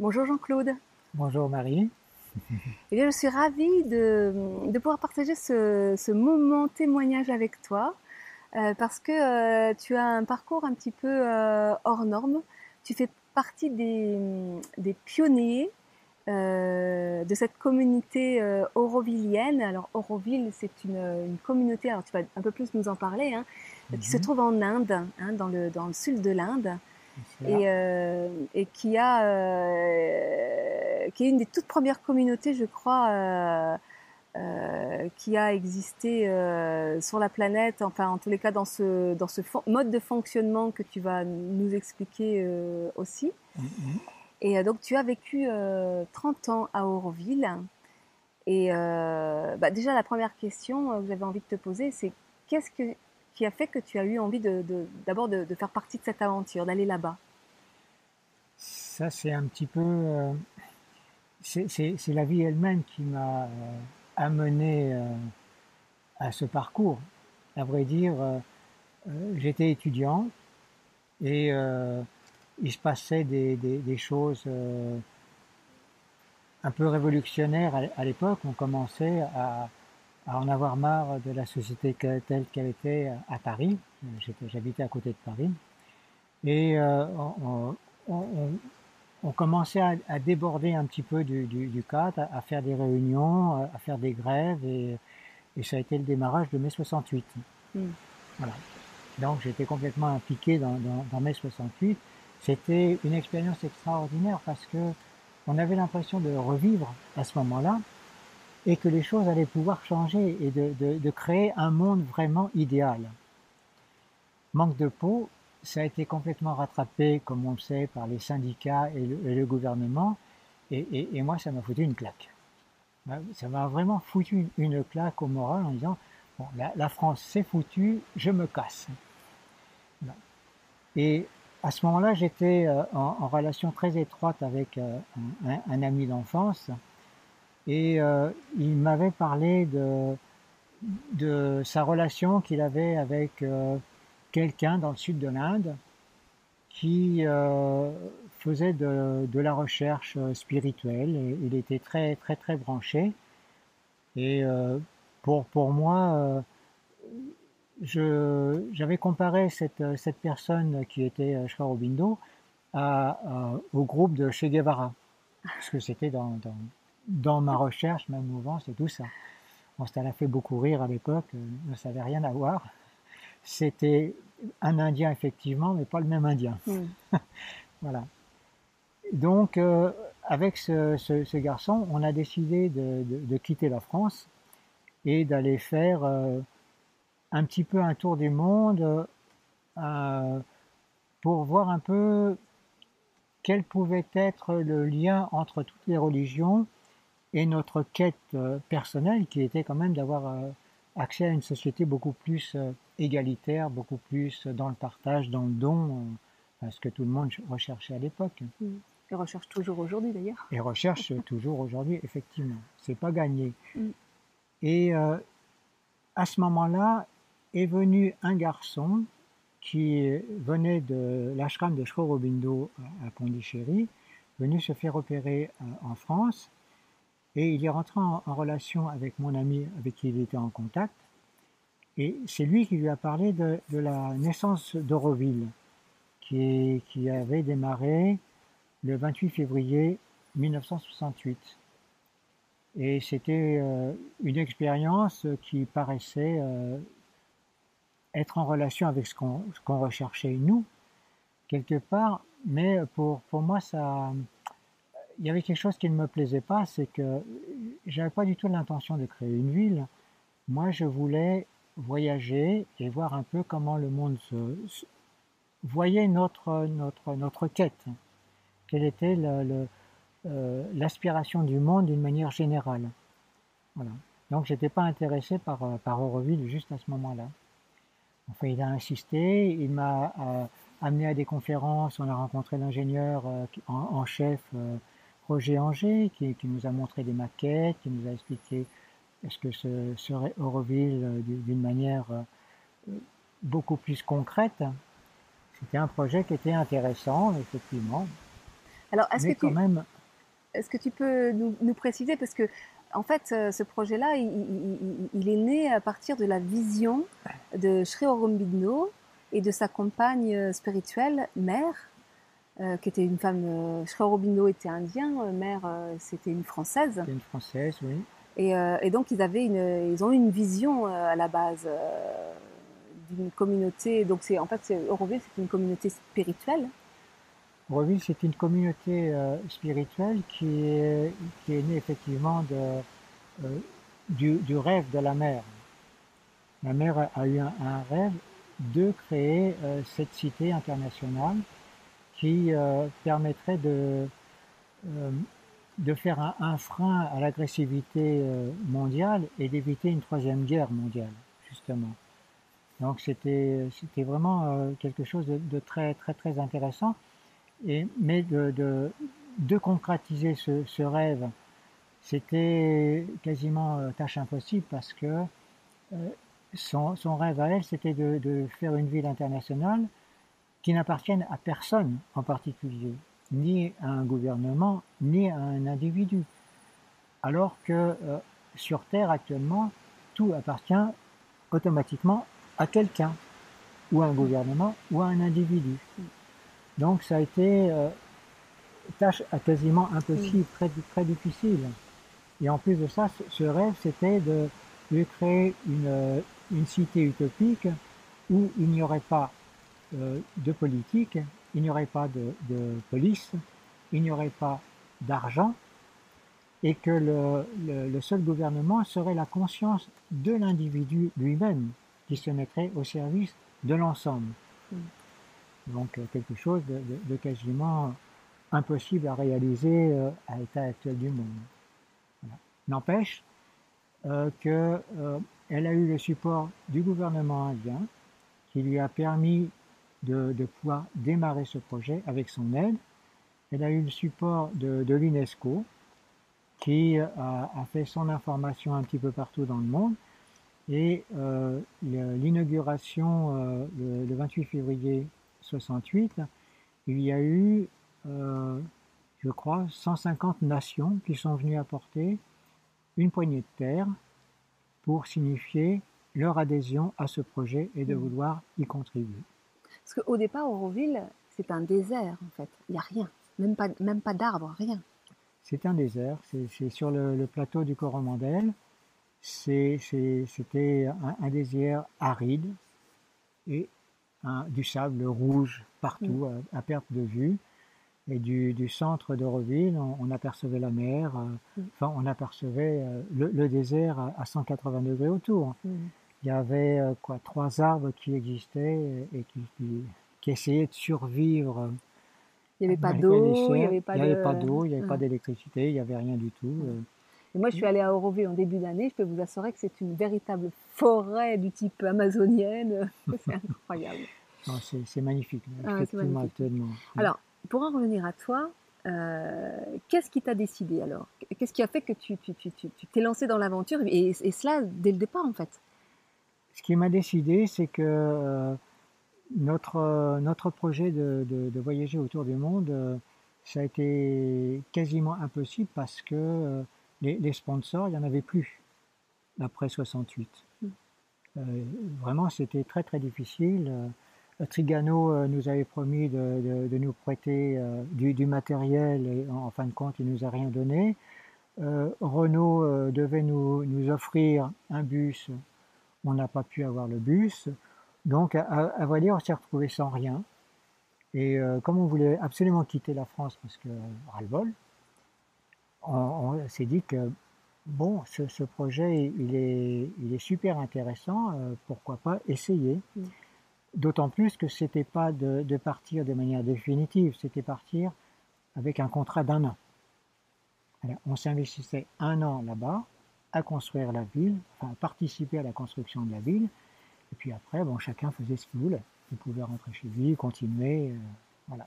Bonjour Jean-Claude. Bonjour Marie. Eh bien, je suis ravie de, de pouvoir partager ce, ce, moment témoignage avec toi euh, parce que euh, tu as un parcours un petit peu euh, hors norme. Tu fais partie des, des pionniers de cette communauté aurovillienne. Alors Auroville, c'est une, une, communauté, alors tu vas un peu plus nous en parler, hein, mm -hmm. qui se trouve en Inde, hein, dans, le, dans le sud de l'Inde, et, euh, et qui a qui est une des toutes premières communautés, je crois, qui a existé sur la planète, enfin en tous les cas dans ce, dans ce mode de fonctionnement que tu vas nous expliquer aussi. Mm -hmm. Et donc, tu as vécu euh, 30 ans à Auroville. Et euh, bah, déjà, la première question que j'avais envie de te poser, c'est qu'est-ce que, qui a fait que tu as eu envie d'abord de, faire partie de cette aventure, d'aller là-bas Ça, c'est un petit peu. Euh, c'est la vie elle-même qui m'a amené à ce parcours. À vrai dire, j'étais étudiant et il se passait des, des, choses euh, un peu révolutionnaires à l'époque. On commençait à, à, en avoir marre de la société telle qu'elle était à Paris. J'habitais à côté de Paris. Et euh, on, on, on, commençait à, à, déborder un petit peu du, du, du cadre, à, faire des réunions, à faire des grèves. Et, et ça a été le démarrage de mai 68. Mm. Voilà. Donc j'étais complètement impliqué dans, dans, dans mai 68. C'était une expérience extraordinaire parce que on avait l'impression de revivre à ce moment-là et que les choses allaient pouvoir changer et de, créer un monde vraiment idéal. Manque de peau, ça a été complètement rattrapé, comme on le sait, par les syndicats et le, gouvernement, et, moi, ça m'a foutu une claque. Ça m'a vraiment foutu une, claque au moral en disant, bon, la, France, c'est foutu, je me casse. Et à ce moment-là, j'étais euh, en, relation très étroite avec euh, un, ami d'enfance et euh, il m'avait parlé de, de sa relation qu'il avait avec euh, quelqu'un dans le sud de l'Inde qui euh, faisait de, la recherche spirituelle. Il était très très très branché et pour pour moi j'avais comparé cette, cette, personne qui était Schwarobindo à, au groupe de Che Guevara, parce que c'était dans, dans, ma recherche, ma mouvance et tout ça. Bon, ça l'a fait beaucoup rire à l'époque, euh, ça n'avait rien à voir. C'était un Indien effectivement, mais pas le même Indien. Mm. voilà. Donc, euh, avec ce, ce, ce, garçon, on a décidé de, de, de quitter la France et d'aller faire euh, un petit peu un tour du monde pour voir un peu quel pouvait être le lien entre toutes les religions et notre quête euh, personnelle qui était quand même d'avoir euh, accès à une société beaucoup plus euh, égalitaire, beaucoup plus dans le partage, dans le don, ce que tout le monde recherchait à l'époque. Et recherche toujours aujourd'hui d'ailleurs. Et recherche toujours aujourd'hui, effectivement. C'est pas gagné. Mm. Et à ce moment-là, est venu un garçon qui venait de l'ashram de Shkorobindo à Pondichéry, venu se faire opérer en France, et il est rentré en, relation avec mon ami avec qui il était en contact, et c'est lui qui lui a parlé de, la naissance d'Auroville, qui, qui avait démarré le 28 février 1968. Et c'était euh, une expérience qui paraissait euh, être en relation avec ce qu'on qu recherchait nous, quelque part, mais pour, pour moi, ça, il y avait quelque chose qui ne me plaisait pas, c'est que j'avais pas du tout l'intention de créer une ville. Moi, je voulais voyager et voir un peu comment le monde voyait notre, notre, notre quête. Quelle était l'aspiration euh, du monde d'une manière générale. Voilà. Donc, j'étais pas intéressé par, par Auroville juste à ce moment-là. Enfin, il a insisté, il m'a euh, amené à des conférences, on a rencontré l'ingénieur euh, en, chef euh, Roger Anger, qui, qui, nous a montré des maquettes, qui nous a expliqué ce que ce serait Auroville euh, d'une manière euh, beaucoup plus concrète. C'était un projet qui était intéressant, effectivement. Alors, est-ce que, tu, même, est-ce que tu peux nous, nous préciser Parce que, en fait, ce, ce projet-là, il, il- il est né à partir de la vision de Sri Aurobindo et de sa compagne euh, spirituelle, Mère, euh, qui était une femme. Euh, Sri Aurobindo était indien, euh, Mère, euh, c'était une française. une française, oui. Et, et donc ils avaient une, ils ont eu une vision à la base d'une communauté. Donc c'est en fait Auroville c'est une communauté spirituelle. Reville, c'est une communauté spirituelle qui est, qui est née effectivement de, du, du rêve de la mère. La mère a- eu un, un rêve de créer cette cité internationale qui euh, permettrait de, euh, de faire un, frein à l'agressivité euh, mondiale et d'éviter une troisième guerre mondiale, justement. Donc c'était c'était vraiment quelque chose de, très très très intéressant. Et, mais de, de, de concrétiser ce, ce rêve, c'était quasiment tâche impossible parce que son, son rêve à elle, c'était de, de faire une ville internationale qui n'appartienne à personne en particulier, ni à un gouvernement, ni à un individu. Alors que euh, sur Terre actuellement, tout appartient automatiquement à quelqu'un, ou à un gouvernement, ou à un individu. Donc ça a été euh, tâche à quasiment impossible, très, très difficile. Et en plus de ça, ce, rêve, c'était de, de créer une, une cité utopique où il n'y aurait pas de politique, il n'y aurait pas de, de police, il n'y aurait pas d'argent, et que le, le, le seul gouvernement serait la conscience de l'individu lui-même qui se mettrait au service de l'ensemble. Mm. Donc euh, quelque chose de, de- de quasiment impossible à réaliser euh, à l'état actuel du monde. Voilà. N'empêche euh, que euh, elle a eu le support du gouvernement indien qui lui a permis de, de pouvoir démarrer ce projet avec son aide. Elle a eu le support de, de l'UNESCO qui a, a fait son information un petit peu partout dans le monde. Et euh, l'inauguration euh, le, le 28 février 68, il y a eu, euh, je crois, 150 nations qui sont venues apporter une poignée de terre pour signifier leur adhésion à ce projet et de Mhm. vouloir y contribuer. Parce qu'au départ, Auroville, c'est un désert en fait. Il n'y a rien, même pas, même pas d'arbres, rien. C'est un désert, c'est sur le, le plateau du Coromandel. C'était un, un désert aride et un- du sable rouge partout à, à perte de vue. Et du, du centre d'Euroville, on, on apercevait la mer, euh, Mm. enfin on apercevait euh, le, le désert à, à 180 degrés autour. Mm. Il y avait euh, quoi trois arbres qui existaient et qui, qui, qui essayaient de survivre Il n'y avait pas d'eau, il n'y avait pas d'eau, il n'y avait pas Ah. d'électricité, il n'y avait rien du tout. euh. Et moi, je suis allée à Auroville en début d'année. Je peux vous assurer que c'est une véritable forêt du type amazonienne. c'est incroyable. Non, c'est magnifique, Ah, effectivement, magnifique. Alors, pour en revenir à toi, euh, qu'est-ce qui t'a décidé alors? Qu'est-ce qui a fait que tu tu, tu, tu, tu t'es lancé dans l'aventure et, et cela dès le départ en fait? Ce qui m'a décidé, c'est que euh, notre, euh, notre projet de, de- voyager autour du monde, euh, ça a été quasiment impossible parce que les, sponsors, il n'y en avait plus après 68. Mm. Euh, vraiment, c'était très très difficile. Trigano nous avait promis de, de- nous prêter du, matériel et en, en fin de compte, il nous a rien donné. Renault devait nous, nous offrir un bus on n'a pas pu avoir le bus. Donc, à, à- à vrai dire, on s'est retrouvé sans rien. Et euh, comme on voulait absolument quitter la France parce que ras-le-bol, on, on s'est dit que bon, ce, ce projet, il est, il est super intéressant, euh, pourquoi pas essayer. Mm. D'autant plus que c'était pas de, de partir de manière définitive, c'était partir avec un contrat d'un an. On s'investissait un an là-bas à construire la ville, enfin à participer à la construction de la ville, et puis après, bon, chacun faisait ce qu'il voulait. Il pouvait rentrer chez lui, continuer, euh, voilà.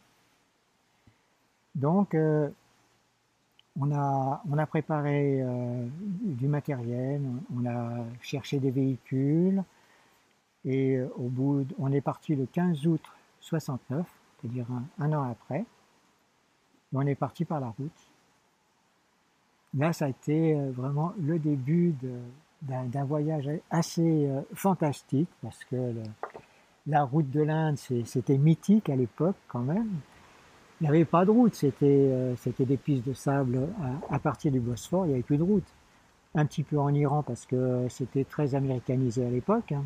Donc, euh, on, a, on a préparé euh, du matériel, on a cherché des véhicules, et au bout, on est parti le 15 août 69, c'est-à-dire un an après. on est parti par la route. Là, ça a été vraiment le début d'un voyage assez fantastique parce que la route de l'Inde, c'était mythique à l'époque quand même. Il n'y avait pas de route, c'était des pistes de sable à, partir du Bosphore, il n'y avait plus de route. Un petit peu en Iran parce que c'était très américanisé à l'époque. Hein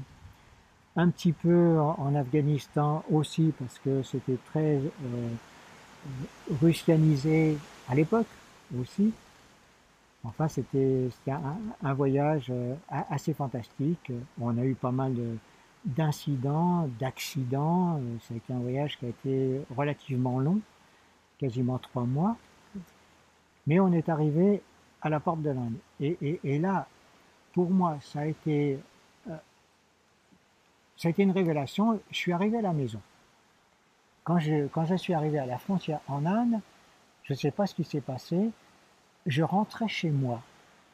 un petit peu en, Afghanistan aussi parce que c'était très euh, russianisé à l'époque aussi. Enfin, c'était un, voyage euh, assez fantastique. On a eu pas mal d'incidents, d'accidents. Ça a été un voyage qui a été relativement long, quasiment trois mois. Mais on est arrivé à la porte de l'Inde. et, là, pour moi, ça a été ça a été une révélation. Je suis arrivé à la maison. Quand je suis arrivé à la frontière en Inde, je ne sais pas ce qui s'est passé, je rentrais chez moi.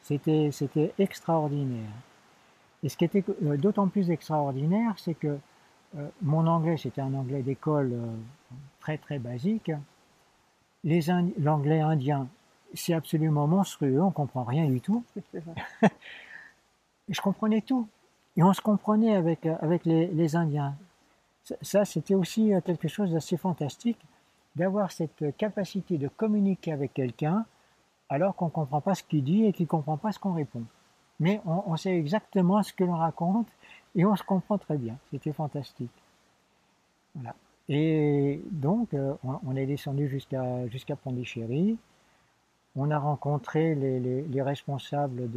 C'était, c'était extraordinaire. Et ce qui était euh, d'autant plus extraordinaire, c'est que euh, mon anglais, c'était un anglais d'école euh, très très basique. Les l'anglais indien, c'est absolument monstrueux, on comprend rien du tout. je comprenais tout. Et on se comprenait avec, avec les, les Indiens. Ça, c'était aussi quelque chose d'assez fantastique, d'avoir cette capacité de communiquer avec quelqu'un alors qu'on ne comprend pas ce qu'il dit et qu'il ne comprend pas ce qu'on répond. Mais on, sait exactement ce que l'on raconte et on se comprend très bien. C'était fantastique. Voilà. Et donc, euh, on, est descendu jusqu'à jusqu'à Pondichéry. On a rencontré les, les, les responsables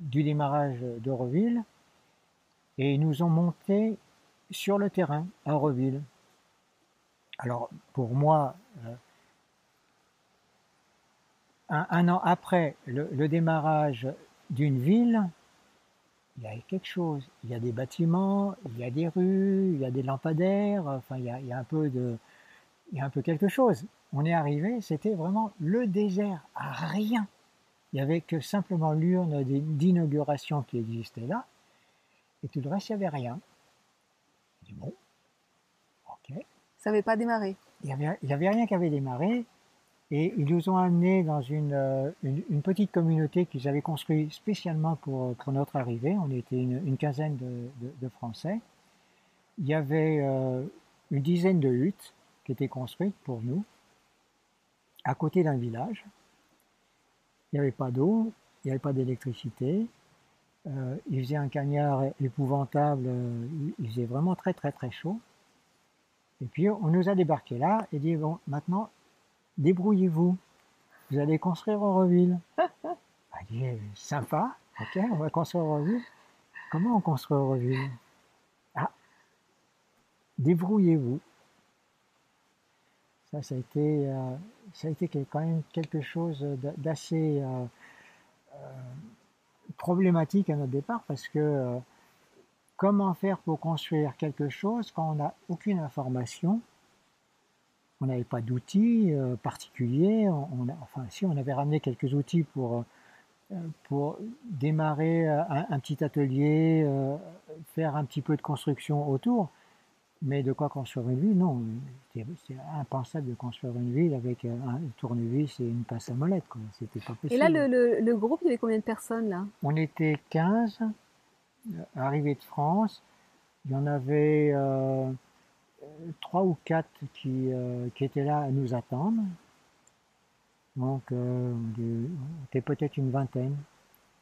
du démarrage d'Euroville et ils nous ont monté sur le terrain à Euroville. Alors pour moi, euh, un, an après le, démarrage d'une ville, il y a quelque chose. Il y a des bâtiments, il y a des rues, il y a des lampadaires, enfin il y a, il y a un peu de, il y a un peu quelque chose. On est arrivé, c'était vraiment le désert, à rien. Il n'y avait que simplement l'urne d'inauguration qui existait là, et tout le reste, il n'y avait rien. Je dis bon, ok. Ça n'avait pas démarré Il n'y avait, avait, rien qui avait démarré, et ils nous ont amenés dans une, euh, une, petite communauté qu'ils avaient construite spécialement pour, pour, notre arrivée. On était une, quinzaine de, Français. Il y avait euh, une dizaine de huttes qui étaient construites pour nous, à côté d'un village. Il n'y avait pas d'eau, il n'y avait pas d'électricité. Euh, il faisait un cagnard épouvantable, euh, il faisait vraiment très très très chaud. Et puis on nous a débarqué là et dit bon maintenant débrouillez-vous, vous allez construire Auroville. a dit sympa, ok, on va construire Auroville. Comment on construit Auroville Ah, débrouillez-vous. Ça, ça a été euh, quand même quelque chose d'assez euh, euh, problématique à notre départ parce que comment faire pour construire quelque chose quand on n'a aucune information? On n'avait pas d'outils particuliers. On, enfin, si on avait ramené quelques outils pour pour démarrer un, petit atelier, faire un petit peu de construction autour, mais de quoi construire une ville, non. C'est impensable de construire une ville avec un tournevis et une passe à molette. C'était pas possible. Et là, le, le, groupe, il y avait combien de personnes là? On était 15 euh, arrivés de France. Il y en avait euh, 3 ou 4 qui, euh, qui étaient là à nous attendre. Donc, euh, on était peut-être une vingtaine.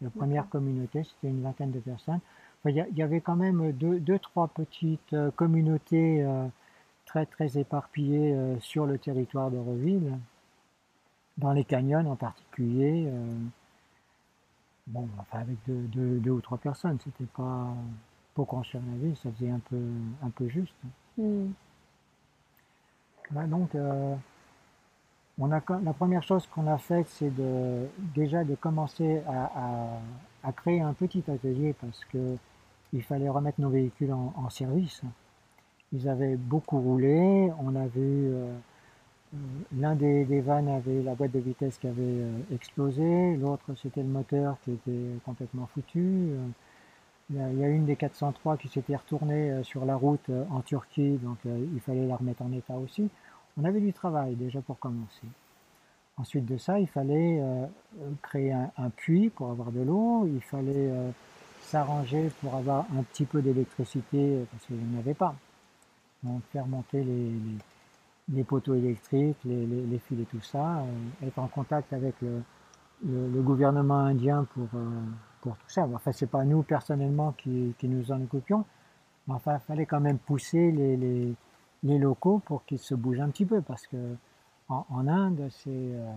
La première communauté, c'était une vingtaine de personnes. Il y, avait quand même deux, deux trois petites euh, communautés euh, très très éparpillées euh, sur le territoire d'Euroville, dans les canyons en particulier. bon, enfin avec deux, deux, ou trois personnes, c'était pas pour construire la ville, ça faisait un peu un peu juste. Mm. donc on a, la première chose qu'on a faite, c'est déjà de commencer à, créer un petit atelier parce que il fallait remettre nos véhicules en, service. Ils avaient beaucoup roulé, on a vu euh, euh, l'un des, des, vannes avait la boîte de vitesse qui avait euh, explosé, l'autre c'était le moteur qui était complètement foutu. Il y, a, une des 403 qui s'était retournée sur la route en Turquie, donc il fallait la remettre en état aussi. on avait du travail déjà pour commencer. Ensuite de ça, il fallait euh, créer un, puits pour avoir de l'eau, il fallait euh, s'arranger pour avoir un petit peu d'électricité parce qu'il n'y en avait pas. Donc faire monter les, poteaux électriques, les, fils et tout ça, euh, être en contact avec le, gouvernement indien pour, pour tout ça. Enfin, c'est pas nous personnellement qui, nous en occupions, mais enfin, il fallait quand même pousser les, locaux pour qu'ils se bougent un petit peu parce que en, Inde, c'est, euh,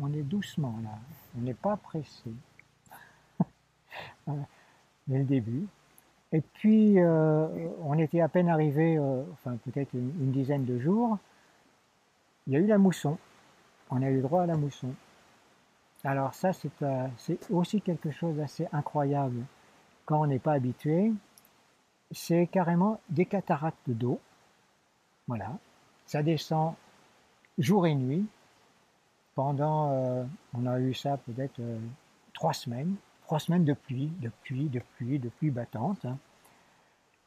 on est doucement là, on n'est pas pressé. Dès le début. Et puis, euh, on était à peine arrivé, euh, enfin peut-être une, dizaine de jours, il y a eu la mousson. On a eu droit à la mousson. Alors ça, c'est aussi quelque chose d'assez incroyable quand on n'est pas habitué. C'est carrément des cataractes d'eau. Voilà. Ça descend jour et nuit. Pendant, euh, on a eu ça peut-être euh, trois semaines, trois semaines de pluie, de pluie, de pluie, de pluie battante. Hein.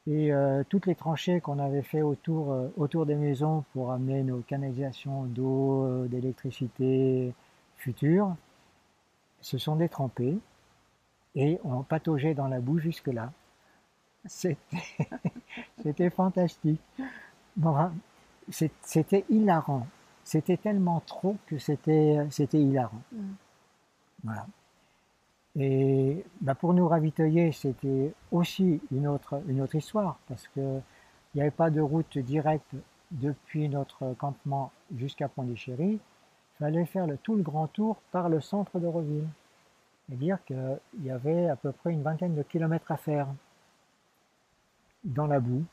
Et euh, toutes les tranchées qu'on avait fait autour, autour des maisons pour amener nos canalisations d'eau, d'électricité futures, se sont détrempées et ont pataugé dans la boue jusque-là. C'était fantastique. C'était hilarant c'était tellement trop que c'était c'était hilarant. Mm. Voilà. Et bah, pour nous ravitailler, c'était aussi une autre, une autre histoire, parce qu'il n'y avait pas de route directe depuis notre campement jusqu'à Pondichéry. Fallait faire le, tout le grand tour par le centre de Reville. C'est-à-dire qu'il y avait à peu près une vingtaine de kilomètres à faire dans la boue.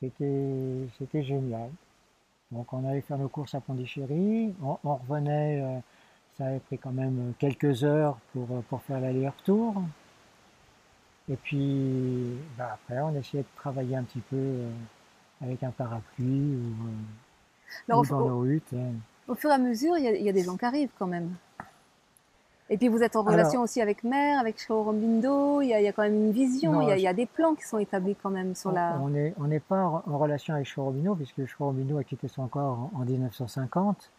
C'était génial. Donc on allait faire nos courses à Pondichéry, on, on revenait, euh, ça avait pris quand même quelques heures pour, euh, pour faire l'aller-retour. Et puis bah, après on essayait de travailler un petit peu euh, avec un parapluie ou, dans nos huttes. Hein. Au fur et à mesure, il y, a des gens qui arrivent quand même. Et puis vous êtes en relation aussi avec Mère, avec il y, a, il y a quand même une vision, il, y a, des plans qui sont établis quand même sur la... On n'est on pas en relation avec Chorombindo, puisque Chorombindo a quitté son corps en, 1950.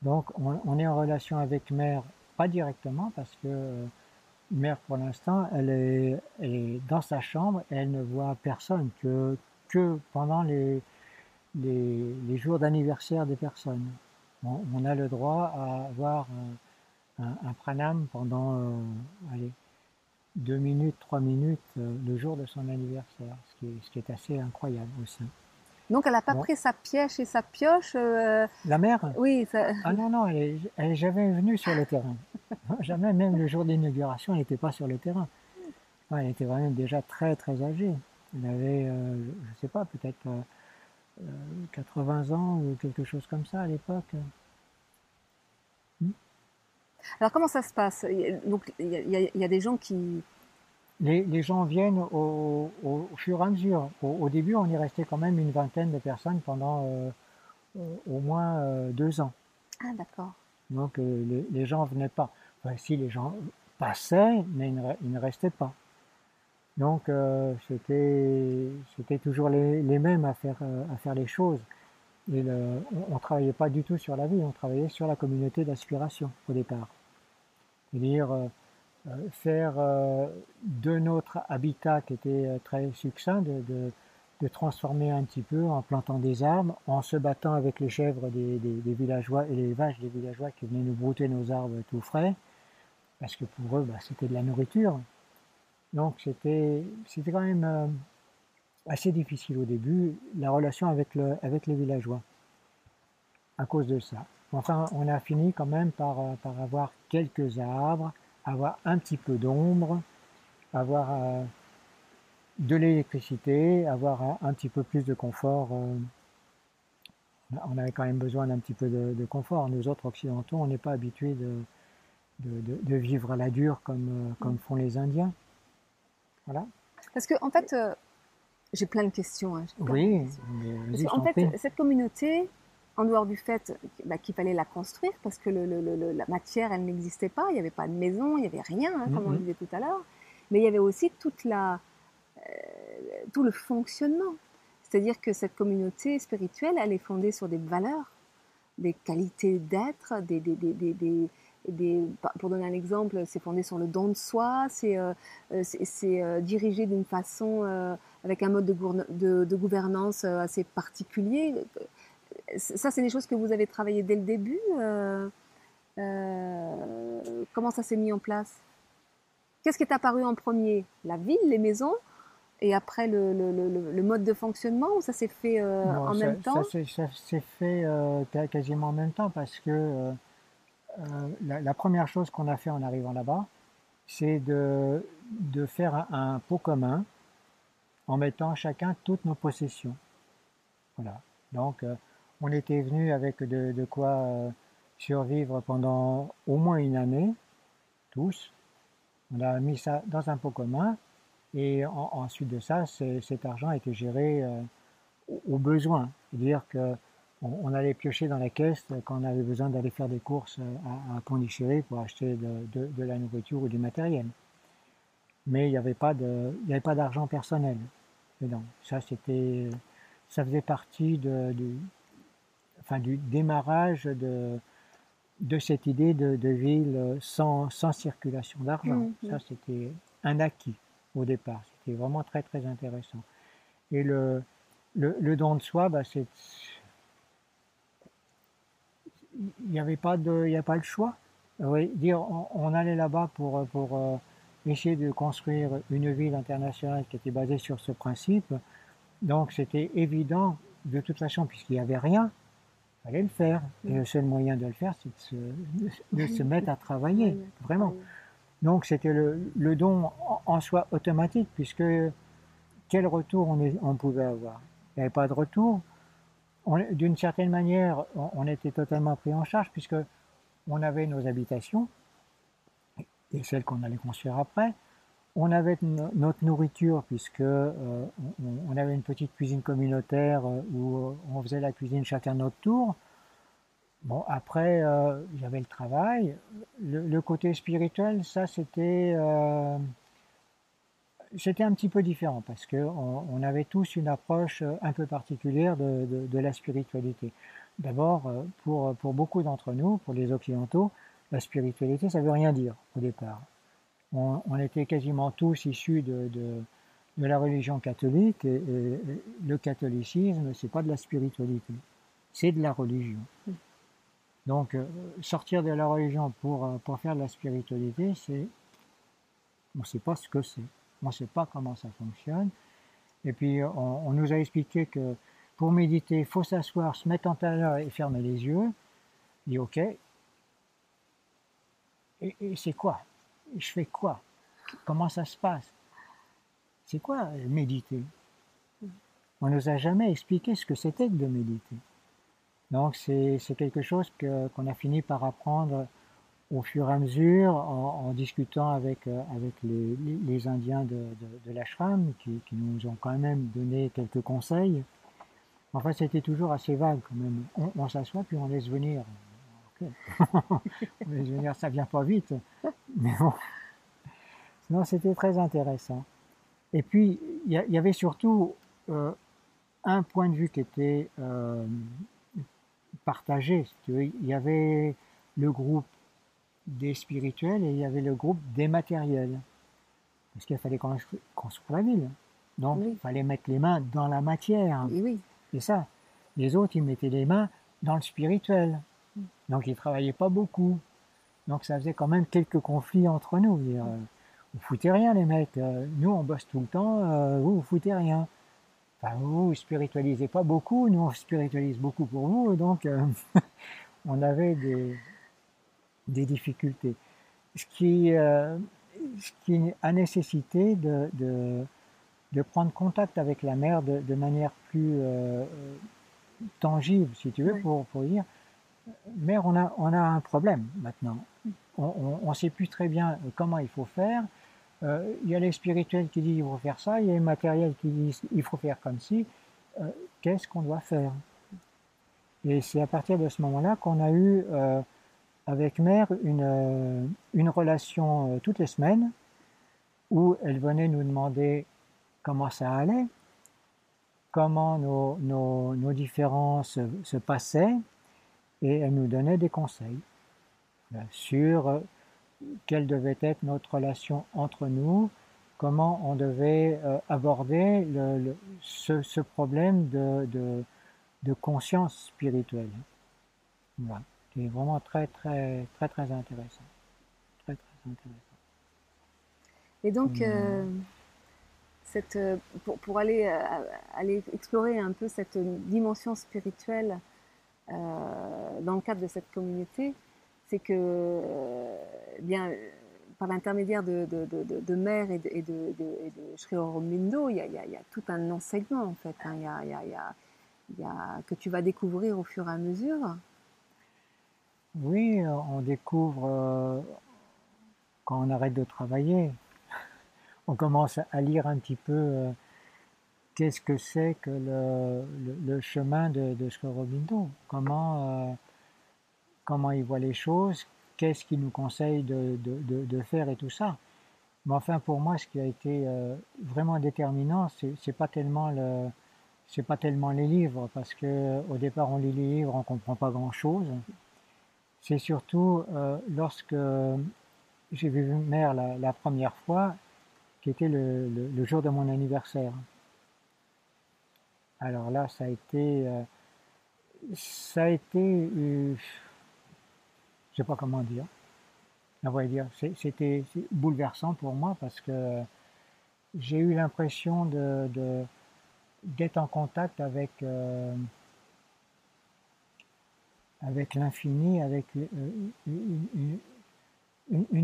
Donc on, est en relation avec Mère, pas directement, parce que euh, Mère pour l'instant, elle est, est, dans sa chambre et elle ne voit personne que, que pendant les, les, les jours d'anniversaire des personnes. On a le droit à avoir un, pranam pendant euh, allez, deux minutes, trois minutes euh, le jour de son anniversaire, ce qui est, ce qui est assez incroyable aussi. Donc elle n'a pas pris sa pièce et sa pioche euh, La mère? Oui. Ah non, non, elle n'est jamais venue sur le terrain. jamais, même le jour d'inauguration, elle n'était pas sur le terrain. elle était vraiment déjà très, très âgée. Elle avait, je ne sais pas, peut-être 80 ans ou quelque chose comme ça à l'époque. Alors comment ça se passe? Donc il y, a des gens qui... Les, gens viennent au, fur et à mesure. Au, début, on y restait quand même une vingtaine de personnes pendant euh, au moins euh, deux ans. Ah d'accord. Donc euh, les, gens venaient pas. Enfin, si les gens passaient, mais ils ne, restaient pas. Donc c'était c'était toujours les, mêmes à faire à faire les choses. Et on ne travaillait pas du tout sur la vie, on travaillait sur la communauté d'aspiration au départ. C'est-à-dire euh, euh, faire euh, de notre habitat qui était très succinct, de, de, de, transformer un petit peu en plantant des arbres, en se battant avec les chèvres des, des, villageois et les vaches des villageois qui venaient nous brouter nos arbres tout frais, parce que pour eux, bah, c'était de la nourriture. Donc c'était quand même assez difficile au début, la relation avec, le, avec les villageois, à cause de ça. Enfin, on a fini quand même par, euh, par avoir quelques arbres, avoir un petit peu d'ombre, avoir euh, de l'électricité, avoir un, petit peu plus de confort. Euh. on avait quand même besoin d'un petit peu de, confort. Nous autres occidentaux, on n'est pas habitués de, de, vivre à la dure comme, comme font les Indiens. Voilà. Parce que en fait, j'ai plein de questions. Hein, oui, mais en fait, cette communauté, en dehors du fait bah, qu'il fallait la construire, parce que la matière, elle n'existait pas, il n'y avait pas de maison, il n'y avait rien, hein, comme on mm-hmm. disait tout à l'heure, mais il y avait aussi toute la, euh, tout le fonctionnement. C'est-à-dire que cette communauté spirituelle, elle est fondée sur des valeurs, des qualités d'être, des, des, des, des des, pour donner un exemple, c'est fondé sur le don de soi, c'est euh, euh, dirigé d'une façon avec un mode de, de, de gouvernance assez particulier. Ça, c'est des choses que vous avez travaillées dès le début. comment ça s'est mis en place? Qu'est-ce qui est apparu en premier? La ville, les maisons et après le, le, le, mode de fonctionnement ou ça s'est fait euh, en même temps? Ça s'est fait euh, quasiment en même temps parce que euh, la, première chose qu'on a fait en arrivant là-bas, c'est de, de faire un, pot commun en mettant chacun toutes nos possessions. Voilà. Donc, on était venu avec de, de quoi survivre pendant au moins une année, tous. On a mis ça dans un pot commun et ensuite de ça, cet argent a été géré euh, au besoin. C'est-à-dire qu'on on allait piocher dans la caisse quand on avait besoin d'aller faire des courses à, à Pondichéry pour acheter de, de, la nourriture ou du matériel. Mais il n'y avait pas d'argent personnel. Et donc, ça, c'était, ça faisait partie de, du, enfin, du démarrage de, de cette idée de, de ville sans, sans circulation d'argent. Mmh, ça, mmh. c'était un acquis au départ. C'était vraiment très très intéressant. Et le, le, don de soi, bah, c'est il n'y avait pas de, il y a pas le choix. Oui, dire, on, allait là-bas pour, pour euh, essayer de construire une ville internationale qui était basée sur ce principe. Donc c'était évident, de toute façon, puisqu'il n'y avait rien, il fallait le faire. Et le seul moyen de le faire, c'est de se, de se mettre à travailler, vraiment. Donc c'était le, don en, soi automatique, puisque quel retour on, pouvait avoir? Il n'y avait pas de retour. D'une certaine manière, on, était totalement pris en charge, puisque on avait nos habitations, et celles qu'on allait construire après. On avait notre nourriture, puisque euh, on, avait une petite cuisine communautaire euh, où on faisait la cuisine chacun notre tour. Bon, après, euh, avait le travail. Le, côté spirituel, ça, c'était euh, c'était un petit peu différent parce que on, avait tous une approche un peu particulière de, la spiritualité. D'abord, euh, pour, beaucoup d'entre nous, pour les occidentaux, la spiritualité, ça veut rien dire au départ. On, était quasiment tous issus de, la religion catholique et, le catholicisme, c'est pas de la spiritualité, c'est de la religion. Donc, euh, sortir de la religion pour, euh, faire de la spiritualité. On ne sait pas ce que c'est. On ne sait pas comment ça fonctionne. Et puis, on, nous a expliqué que pour méditer, il faut s'asseoir, se mettre en talent et fermer les yeux. dit OK. Et, et c'est quoi? Je fais quoi? Comment ça se passe? C'est quoi méditer? On ne nous a jamais expliqué ce que c'était de méditer. Donc c'est quelque chose qu'on a fini par apprendre au fur et à mesure en, discutant avec, euh, avec les, Indiens de, de, de l'ashram qui, nous ont quand même donné quelques conseils. Enfin, c'était toujours assez vague quand même. On, s'assoit puis on laisse venir. on laisse venir, ça vient pas vite. Mais bon. Sinon, c'était très intéressant. Et puis, il y, avait surtout euh, un point de vue qui était euh, partagé. il y avait le groupe des spirituels et il y avait le groupe des matériels. Parce qu'il fallait construire la ville. Donc, il fallait mettre les mains dans la matière. Et oui. C'est ça. Les autres, ils mettaient les mains dans le spirituel. Donc, ils travaillaient pas beaucoup. Donc, ça faisait quand même quelques conflits entre nous. Dire, euh, vous foutez rien, les mecs. Euh, nous, on bosse tout le temps. Euh, vous, vous foutez rien vous vous spiritualisez pas beaucoup, nous on spiritualise beaucoup pour vous, donc euh, on avait des, des difficultés. Ce qui, euh, ce qui a nécessité de, de, de, prendre contact avec la mer de, de manière plus euh, tangible, si tu veux, pour, pour dire, mère, on a, on a un problème maintenant. On ne sait plus très bien comment il faut faire. Euh, il y a les spirituels qui disent il faut faire ça, il y a les matériels qui disent il faut faire comme ci. Euh, qu'est-ce qu'on doit faire? Et c'est à partir de ce moment-là qu'on a eu euh, avec Mère une, une relation toutes les semaines où elle venait nous demander comment ça allait, comment nos, nos, nos différences se, passaient et elle nous donnait des conseils sur quelle devait être notre relation entre nous, comment on devait aborder le, ce, ce, problème de, de, de conscience spirituelle. Voilà, qui est vraiment très, très, très, très intéressant. Très, très intéressant. Et donc, euh, cette, pour, pour aller, euh, aller explorer un peu cette dimension spirituelle euh, dans le cadre de cette communauté, c'est que, euh, bien, par l'intermédiaire de, de, de, de, Mère et de, et de, Sri Aurobindo, il y, a, il, y a, il y a tout un enseignement en fait. Hein. Y a il y a, que tu vas découvrir au fur et à mesure Oui, on découvre euh, quand on arrête de travailler. On commence à lire un petit peu euh, qu'est-ce que c'est que le, chemin de, de comment, euh, comment il voit les choses, qu'est-ce qu'il nous conseille de, faire et tout ça. Mais enfin, pour moi, ce qui a été vraiment déterminant, c'est pas tellement le, c'est pas tellement les livres, parce que au départ on lit les livres, on comprend pas grand chose. C'est surtout euh, lorsque j'ai vu Mère la, première fois, qui était le, jour de mon anniversaire. Alors là, ça a été, euh, ça a été, euh, je sais pas comment dire, on va dire, c'était bouleversant pour moi parce que j'ai eu l'impression de d'être en contact avec euh, avec l'infini, avec euh, une,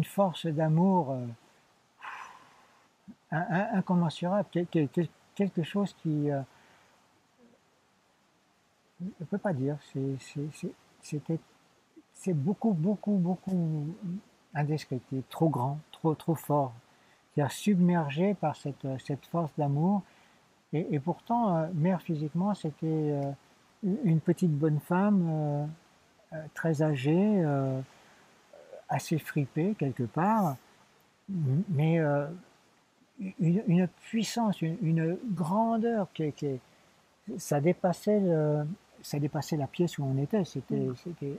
force d'amour euh, incommensurable, quelque chose qui euh, je ne peux pas dire, c'est beaucoup, beaucoup, beaucoup indescriptible, trop grand, trop, trop fort. C'est-à-dire submergé par cette, cette force d'amour et, pourtant, mère physiquement, c'était une petite bonne femme, très âgée, assez fripée quelque part, mais une, une, puissance, une, une grandeur qui, qui, ça dépassait le, ça dépassait la pièce où on était. C'était, c'était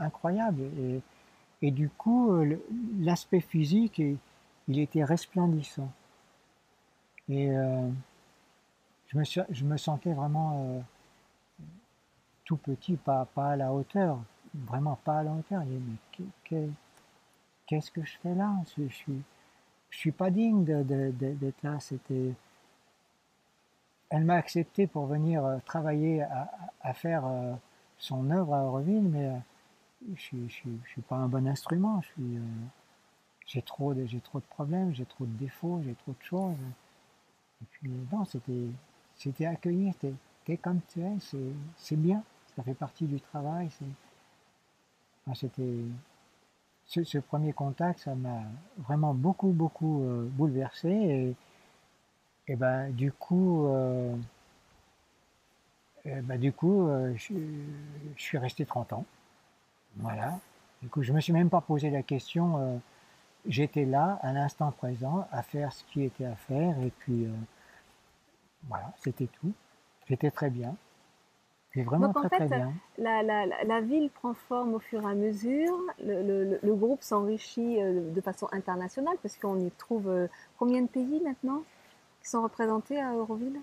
incroyable. Et, et, du coup, l'aspect physique, il était resplendissant. Et euh, je me, je me sentais vraiment euh, tout petit, pas, pas à la hauteur, vraiment pas à la hauteur. mais qu'est-ce que je fais là? Je, je, suis, je suis pas digne d'être là. C'était, elle m'a accepté pour venir euh, travailler à, faire euh, son œuvre à Auroville, mais euh, je, je, je, suis pas un bon instrument. Suis, j'ai trop, de, trop de problèmes, j'ai trop de défauts, j'ai trop de choses. Et puis non, c'était, c'était accueillir, t'es, comme tu es, c'est, bien, ça fait partie du travail. Enfin, c'était, ce, premier contact, ça m'a vraiment beaucoup, beaucoup euh, bouleversé. Et, et ben, du coup, euh, ben, du coup euh, je, je, suis resté 30 ans. Voilà. Du coup, je me suis même pas posé la question. J'étais là, à l'instant présent, à faire ce qui était à faire. Et puis, voilà, c'était tout. J'étais très bien. Vraiment Donc, en très, fait, très bien. La, la, la, ville prend forme au fur et à mesure. Le, le, le groupe s'enrichit euh, de façon internationale parce qu'on y trouve euh, combien de pays maintenant qui sont représentés à Euroville?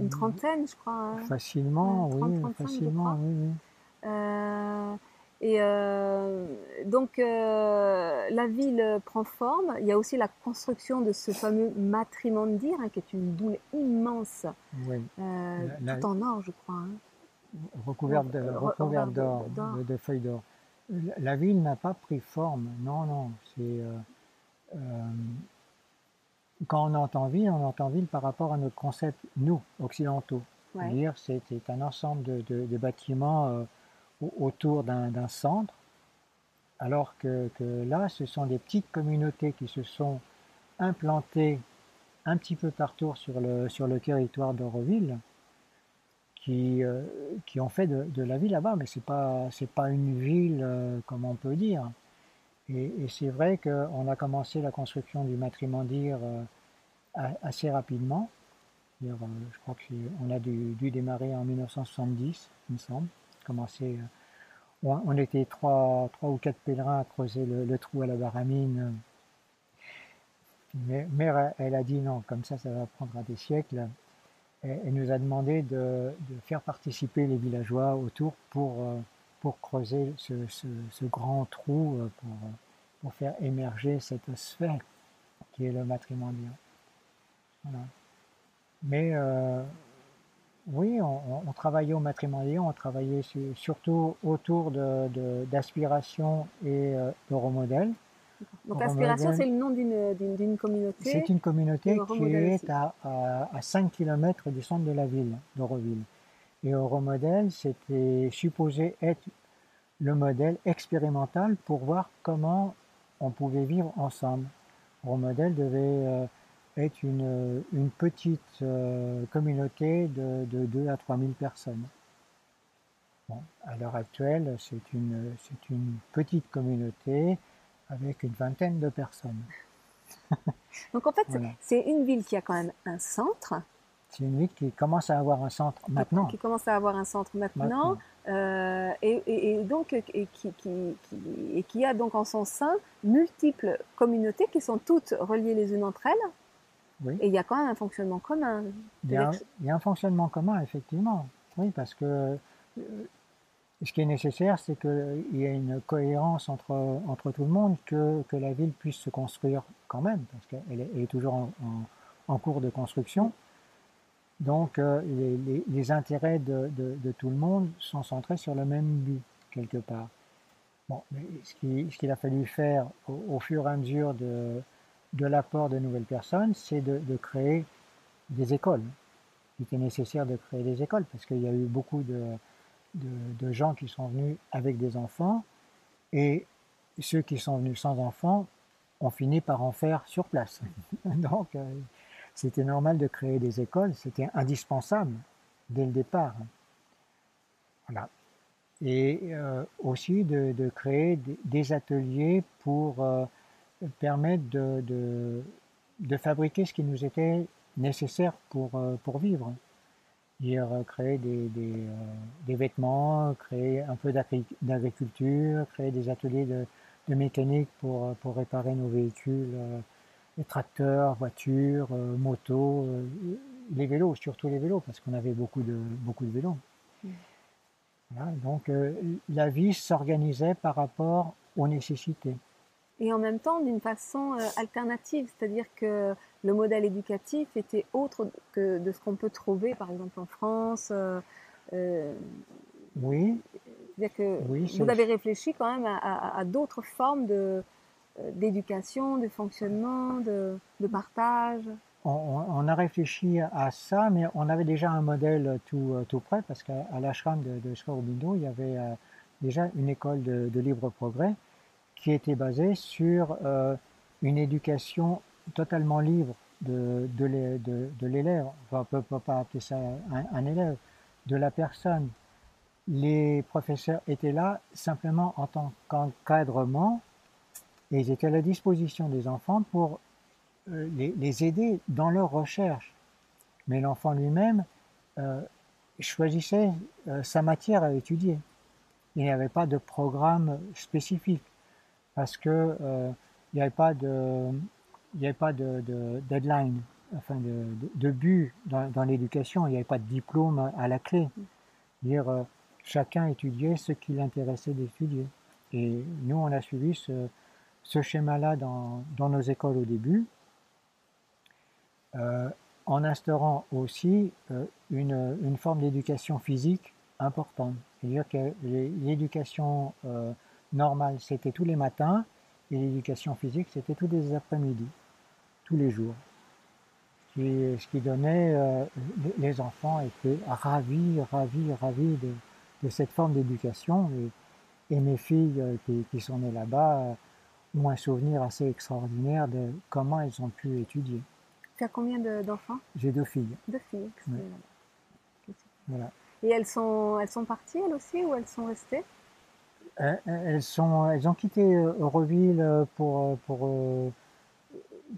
Une mmh. trentaine, je crois. Hein. Facilement, 30, oui, 35, facilement, oui, oui. Euh, et euh, donc euh, la ville prend forme. Il y a aussi la construction de ce fameux matrimondir, hein, qui est une boule immense, oui. euh, la, tout en or, je crois. Hein. Recouverte de, d'or, de, de, feuilles d'or. La, la, ville n'a pas pris forme. Non, non. C'est euh, euh, quand on entend ville, on entend ville par rapport à notre concept, nous, occidentaux. Ouais. C'est-à-dire, c'est un ensemble de, de, de bâtiments euh, autour d'un centre, alors que, que, là, ce sont des petites communautés qui se sont implantées un petit peu partout sur le, sur le territoire d'Auroville, qui, euh, qui ont fait de, la ville là-bas, mais c'est pas c'est pas une ville euh, comme on peut dire. Et, c'est vrai qu'on a commencé la construction du matrimondir euh, assez rapidement, je crois qu'on a dû, démarrer en 1970, il me semble. Commencer, on, était trois, trois ou quatre pèlerins à creuser le, trou à la baramine. Mais mère, elle a dit non, comme ça, ça va prendre des siècles. Elle nous a demandé de, faire participer les villageois autour pour, pour creuser ce, grand trou, pour, pour faire émerger cette sphère qui est le matrimonial. Mais euh, oui, on, travaillait au matrimonial, on travaillait surtout autour d'aspiration de, et euh, de. Donc Aspiration, c'est le nom d'une communauté. C'est une communauté qui est à, à, 5 km du centre de la ville d'Euroville. Et Euromodèle, c'était supposé être le modèle expérimental pour voir comment on pouvait vivre ensemble. Euromodèle devait euh, est une, une petite euh, communauté de, de 2 à 3 000 personnes. Bon, à l'heure actuelle, c'est une, c'est une petite communauté avec une vingtaine de personnes. Donc en fait, c'est une ville qui a quand même un centre. C'est une ville qui commence à avoir un centre maintenant. Qui commence à avoir un centre maintenant. Euh, et, et, donc et qui, qui, qui, et qui a donc en son sein multiples communautés qui sont toutes reliées les unes entre elles. Et il y a quand même un fonctionnement commun. Il y, a, un fonctionnement commun, effectivement. Oui, parce que euh, ce qui est nécessaire, c'est qu'il y ait une cohérence entre, entre tout le monde, que, que la ville puisse se construire quand même, parce qu'elle est, toujours en, en, cours de construction. Donc, euh, les, intérêts de, de, tout le monde sont centrés sur le même but, quelque part. Bon, mais ce qu'il a fallu faire au, fur et à mesure de, de l'apport de nouvelles personnes, c'est de, créer des écoles. Il était nécessaire de créer des écoles parce qu'il y a eu beaucoup de, de, gens qui sont venus avec des enfants et ceux qui sont venus sans enfants ont fini par en faire sur place. Donc, euh, c'était normal de créer des écoles, c'était indispensable dès le départ. Voilà. Et euh, aussi de, créer des, ateliers pour euh, permettre de, de, fabriquer ce qui nous était nécessaire pour, pour vivre. Dire, créer des, des, euh, des, vêtements, créer un peu d'agriculture, créer des ateliers de, de, mécanique pour, pour réparer nos véhicules, euh, les tracteurs, voitures, motos, les vélos, surtout les vélos, parce qu'on avait beaucoup de, beaucoup de vélos. Mmh. Voilà, donc la vie s'organisait par rapport aux nécessités et en même temps d'une façon euh, alternative, c'est-à-dire que le modèle éducatif était autre que de ce qu'on peut trouver par exemple en France. Euh, euh oui. C'est-à-dire que vous avez réfléchi quand même à, d'autres formes de, d'éducation, de fonctionnement, de, de partage. On, a réfléchi à ça, mais on avait déjà un modèle tout, tout prêt parce qu'à l'ashram de, de il y avait déjà une école de, de libre progrès qui était basé sur euh, une éducation totalement libre de, de, l'élève. On ne peut pas appeler ça un, élève, de la personne. Les professeurs étaient là simplement en tant qu'encadrement et ils étaient à la disposition des enfants pour euh, les, aider dans leur recherche. Mais l'enfant lui-même euh, choisissait sa matière à étudier. Il n'y avait pas de programme spécifique parce que euh, il n'y avait pas de, il avait pas de, de, deadline, enfin de, de, but dans, dans l'éducation. Il n'y avait pas de diplôme à la clé. Dire euh, chacun étudiait ce qui l'intéressait d'étudier. Et nous, on a suivi ce, ce schéma-là dans, dans, nos écoles au début, euh, en instaurant aussi euh, une, une, forme d'éducation physique importante. C'est-à-dire que l'éducation normal, c'était tous les matins, et l'éducation physique, c'était tous les après-midi, tous les jours. ce qui donnait, euh, les enfants étaient ravis, ravis, ravis de, cette forme d'éducation. Et, mes filles euh, qui, sont nées là-bas euh, ont un souvenir assez extraordinaire de comment elles ont pu étudier. Tu as combien d'enfants? J'ai deux filles. Deux filles. Voilà. Et elles sont, elles sont parties elles aussi ou elles sont restées? Elles, sont, elles ont quitté euh, Euroville pour, pour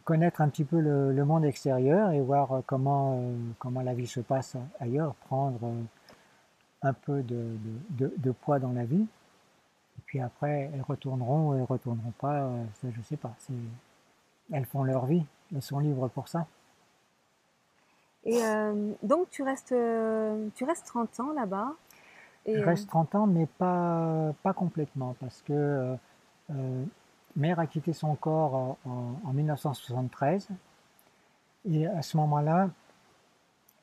connaître un petit peu le, monde extérieur et voir comment, comment la vie se passe ailleurs, prendre un peu de, de, poids dans la vie. Et puis après, elles retourneront ou elles retourneront pas, ça je sais pas. Elles font leur vie, elles sont libres pour ça. Et donc tu restes, tu restes 30 ans là-bas Je reste 30 ans, mais pas, pas complètement, parce que euh, Mère a quitté son corps en, 1973. Et à ce moment-là,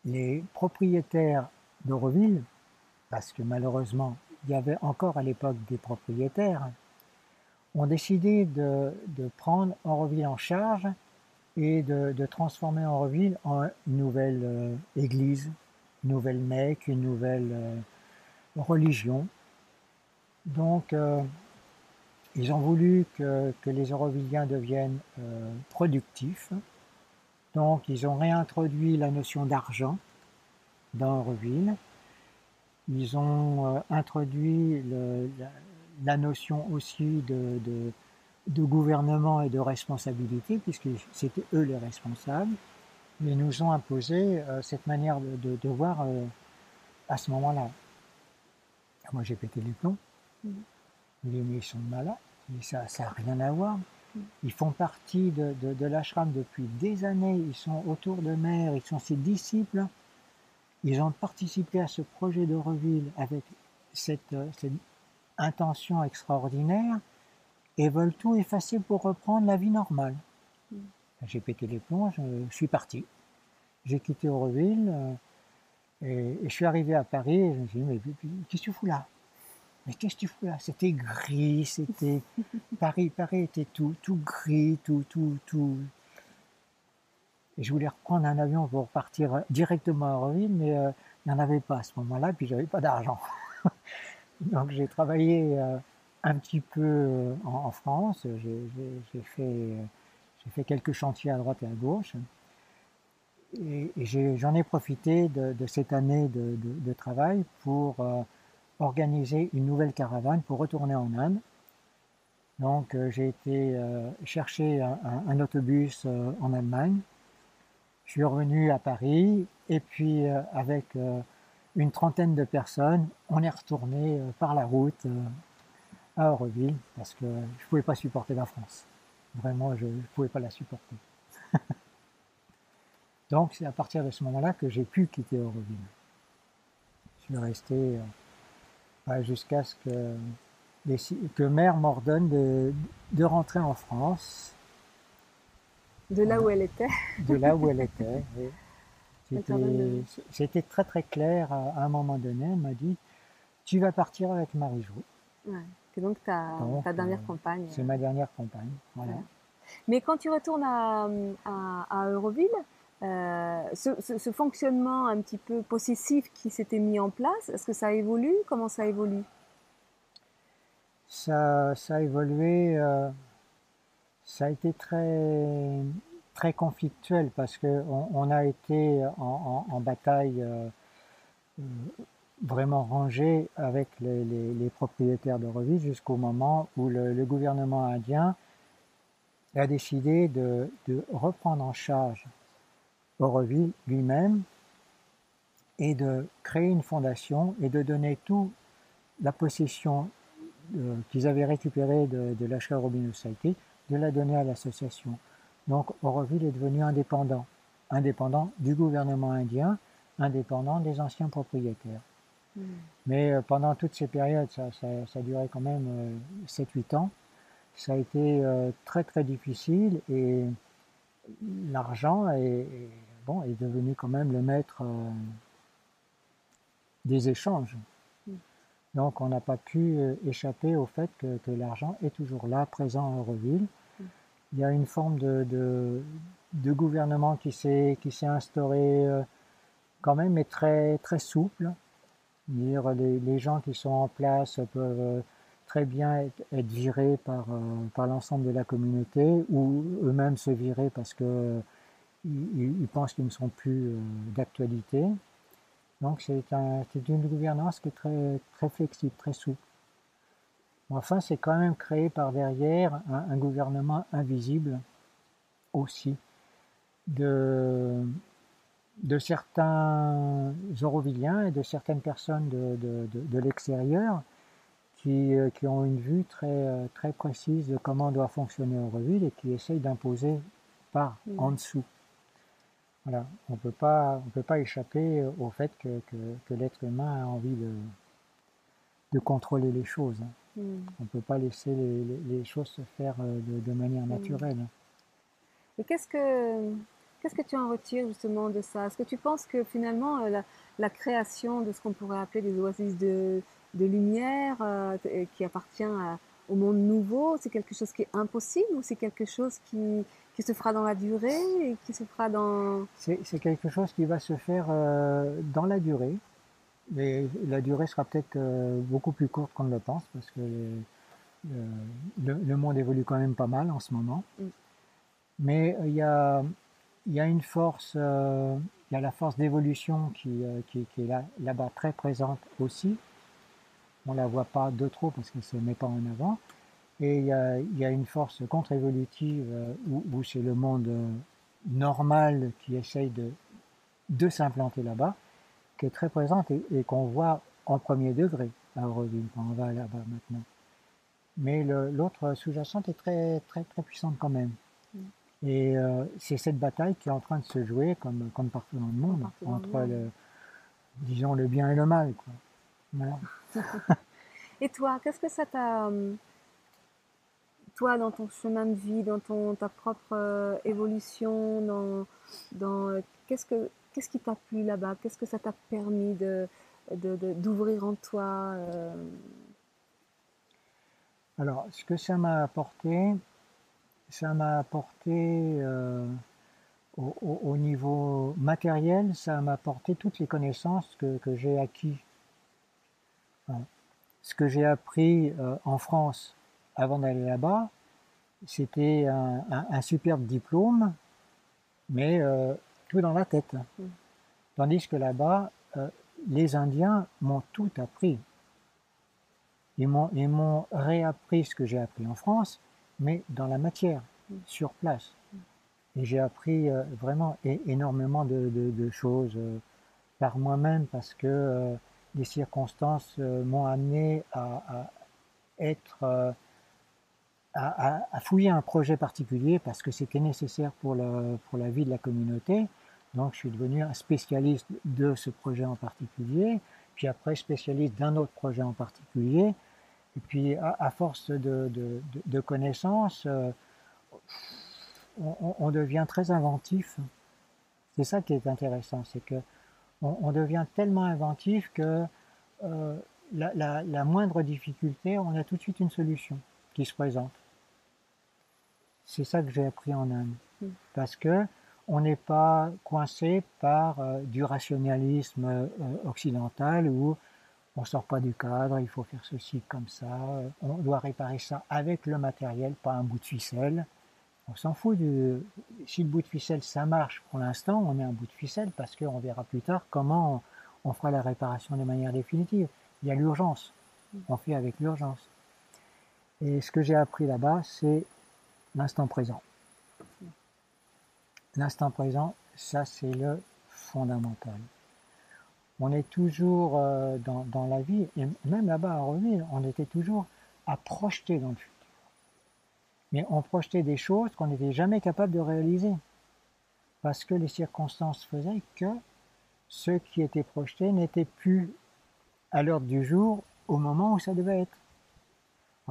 les propriétaires d'Auroville, parce que malheureusement, il y avait encore à l'époque des propriétaires, ont décidé de, prendre Auroville en charge et de, transformer Auroville en une nouvelle euh, église, une nouvelle Mecque, une nouvelle euh, religion. Donc, euh, ils ont voulu que, les Eurovilliens deviennent euh, productifs. Donc, ils ont réintroduit la notion d'argent dans Euroville. Ils ont euh, introduit la, notion aussi de, gouvernement et de responsabilité, puisque c'était eux les responsables. Mais ils nous ont imposé cette manière de voir à ce moment-là. Moi, j'ai pété les plombs. Mmh les ils sont malades, mais ça n'a rien à voir. Ils font partie de, de, l'ashram depuis des années, ils sont autour de mère, ils sont ses disciples. Ils ont participé à ce projet de reville avec cette, cette intention extraordinaire et veulent tout effacer pour reprendre la vie normale. J'ai pété les plombs, je, suis parti. J'ai quitté Aureville euh, et, et, je suis arrivé à Paris et je me suis dit, mais qu'est-ce que tu fous là? Mais qu'est-ce que tu fous là? C'était gris, c'était. Paris, Paris était tout, tout gris, tout, tout, tout. Et je voulais reprendre un avion pour partir directement à Auroville, mais euh, il n'y en avait pas à ce moment-là, puis j'avais pas d'argent. Donc j'ai travaillé euh, un petit peu euh, en, France, j'ai fait, fait quelques chantiers à droite et à gauche. Et, j'en ai, profité de, cette année de, travail pour organiser une nouvelle caravane pour retourner en Inde. Donc euh, j'ai été euh, chercher un, autobus euh, en Allemagne. Je suis revenu à Paris et puis avec une trentaine de personnes, on est retourné par la route à Auroville parce que je ne pouvais pas supporter la France. Vraiment, je ne pouvais pas la supporter. Donc c'est à partir de ce moment-là que j'ai pu quitter Auroville. Je suis resté jusqu'à ce que, que mère m'ordonne de, de, rentrer en France. De là où elle était. De là où elle était, C'était très très clair à, un moment donné. Elle m'a dit Tu vas partir avec Marie-Jo. c'est donc ta, ta dernière euh, compagne. C'est ma dernière compagne. Voilà. Mais quand tu retournes à, à, à Euroville, euh, ce, fonctionnement un petit peu possessif qui s'était mis en place, est-ce que ça évolue Comment ça évolue? Ça, ça, a évolué, euh, ça a été très, très conflictuel parce qu'on on a été en, bataille euh, vraiment rangée avec les, propriétaires de Reville jusqu'au moment où le, gouvernement indien a décidé de reprendre en charge Auroville lui-même et de créer une fondation et de donner toute la possession euh, qu'ils avaient récupérée de, de l'achat Robin Society, de la donner à l'association. Donc Auroville est devenu indépendant, indépendant du gouvernement indien, indépendant des anciens propriétaires. Hmm. Mais euh, pendant toutes ces périodes, ça, ça, durait quand même 7-8 euh, ans, ça a été très très difficile et l'argent est, bon, est devenu quand même le maître euh, des échanges. Mm. Donc on n'a pas pu euh, échapper au fait que, l'argent est toujours là, présent à Euroville. Mm. Il y a une forme de, de, gouvernement qui s'est instauré euh, quand même, mais très, très souple. Dire, les, les, gens qui sont en place peuvent très bien être, être virés par, par l'ensemble de la communauté ou eux-mêmes se virer parce que ils, pensent qu'ils ne sont plus euh, d'actualité. Donc c'est une gouvernance qui est très, flexible, très souple. Enfin, c'est quand même créé par derrière un, gouvernement invisible aussi de, certains Aurovilliens et de certaines personnes de, l'extérieur qui, euh, qui, ont une vue très, précise de comment doit fonctionner Auroville et qui essayent d'imposer par en dessous. Voilà, on peut pas, on peut pas échapper au fait que, que, que l'être humain a envie de, de contrôler les choses. Mmh. On ne peut pas laisser les, les, les, choses se faire euh, de, de manière mmh. naturelle. Et qu'est-ce que Qu'est-ce que tu en retires justement de ça? Est-ce que tu penses que finalement euh, la, création de ce qu'on pourrait appeler des oasis de, lumière euh, qui appartient au monde nouveau, c'est quelque chose qui est impossible ou c'est quelque chose qui, qui, se fera dans la durée et qui se fera dans... C'est quelque chose qui va se faire euh, dans la durée. Mais la durée sera peut-être beaucoup plus courte qu'on ne le pense parce que le, monde évolue quand même pas mal en ce moment. Mm. Mais il y a y a une force, euh, il y a la force d'évolution qui, euh, qui, qui, est là, là-bas très présente aussi. On la voit pas de trop parce qu'elle se met pas en avant. Et il y a, il y a une force contre-évolutive euh, où, où c'est le monde normal qui essaye de, de s'implanter là-bas, qui est très présente et, et qu'on voit en premier degré à Auroville quand on va là-bas maintenant. Mais l'autre sous-jacente est très, très, très puissante quand même. Et euh, c'est cette bataille qui est en train de se jouer, comme, comme partout dans le monde, entre le, disons, le bien et le mal. Quoi. Voilà. et toi, qu'est-ce que ça t'a, euh, toi, dans ton chemin de vie, dans ton, ta propre euh, évolution, dans, dans, qu'est-ce, que, qu'est-ce qui t'a plu là-bas? Qu'est-ce que ça t'a permis de, d'ouvrir en toi Alors, ce que ça m'a apporté, ça m'a apporté euh, au, niveau matériel, ça m'a apporté toutes les connaissances que, j'ai acquis. Ce que j'ai appris euh, en France avant d'aller là-bas, c'était un, superbe diplôme, mais euh, tout dans la tête. Mm. Tandis que là-bas, les Indiens m'ont tout appris. Ils m'ont réappris ce que j'ai appris en France, mais dans la matière, sur place. Et j'ai appris euh, vraiment énormément de, choses euh, par moi-même parce que euh, les circonstances m'ont amené à, être à, fouiller un projet particulier parce que c'était nécessaire pour la, vie de la communauté. Donc je suis devenu un spécialiste de ce projet en particulier, puis après spécialiste d'un autre projet en particulier. Et puis, à, force de, connaissances, euh, on, devient très inventif. C'est ça qui est intéressant, c'est que on, devient tellement inventif que euh, la, moindre difficulté, on a tout de suite une solution qui se présente. C'est ça que j'ai appris en Inde, mm. parce que on n'est pas coincé par euh, du rationalisme occidental où on sort pas du cadre, il faut faire ceci comme ça, on doit réparer ça avec le matériel, pas un bout de ficelle. On s'en fout du... Si le bout de ficelle ça marche pour l'instant, on met un bout de ficelle parce qu'on verra plus tard comment on fera la réparation de manière définitive. Il y a l'urgence. On fait avec l'urgence. Et ce que j'ai appris là-bas, c'est l'instant présent. L'instant présent, ça c'est le fondamental on est toujours euh, dans, la vie, et même là-bas à Revenir, on était toujours à projeter dans le futur. Mais on projetait des choses qu'on n'était jamais capable de réaliser. Parce que les circonstances faisaient que ce qui était projeté n'était plus à l'ordre du jour au moment où ça devait être.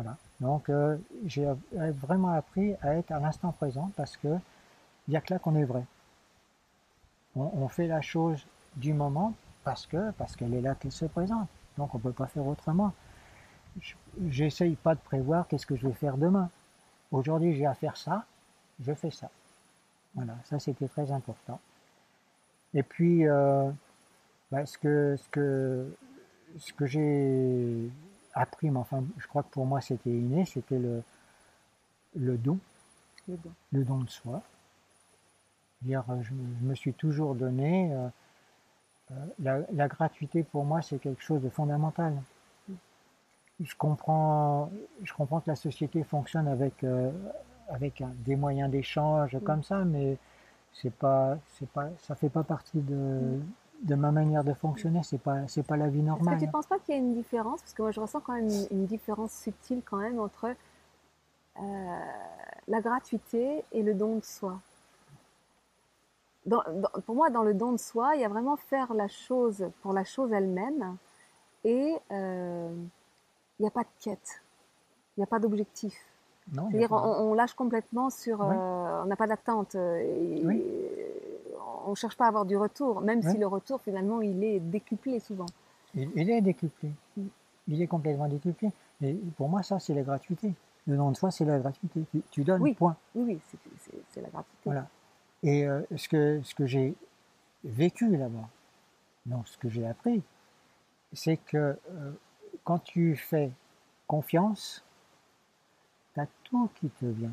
Voilà. Donc euh, j'ai vraiment appris à être à l'instant présent parce que il n'y a que là qu'on est vrai. on fait la chose du moment parce que parce qu'elle est là qu'elle se présente. Donc on peut pas faire autrement. J'essaye pas de prévoir qu'est-ce que je vais faire demain. Aujourd'hui j'ai à faire ça, je fais ça. Voilà, ça c'était très important. Et puis euh, bah, ce que ce que ce que j'ai appris, mais enfin je crois que pour moi c'était inné, c'était le le don, le don, de soi. Dire, je, me suis toujours donné. Euh, euh, la, gratuité pour moi c'est quelque chose de fondamental. Je comprends, je comprends que la société fonctionne avec, euh, avec des moyens d'échange Mm. comme ça, mais c'est pas, c'est pas, ça fait pas partie de. De ma manière de fonctionner. C'est pas, c'est pas la vie Est-ce normale. que tu ne penses pas qu'il y a une différence? Parce que moi, je ressens quand même une, une différence subtile quand même entre euh, la gratuité et le don de soi. Dans- dans- pour moi, dans le don de soi, il y a vraiment faire la chose pour la chose elle-même et euh, il n'y a pas de quête, il n'y a pas d'objectif. C'est-à-dire, on, on lâche complètement sur. Euh, on n'a pas d'attente. Oui. On ne cherche pas à avoir du retour, même si le retour, finalement, il est décuplé souvent. il, il est décuplé. Mm. Il est complètement décuplé. Et pour moi, ça, c'est la gratuité. Le don de soi, c'est la gratuité. Tu, tu donnes, Oui. point. Oui, oui, c'est- la gratuité. Voilà. Et euh, ce que, ce que j'ai vécu là-bas, non, ce que j'ai appris, c'est que euh, quand tu fais confiance, tu as tout qui te vient,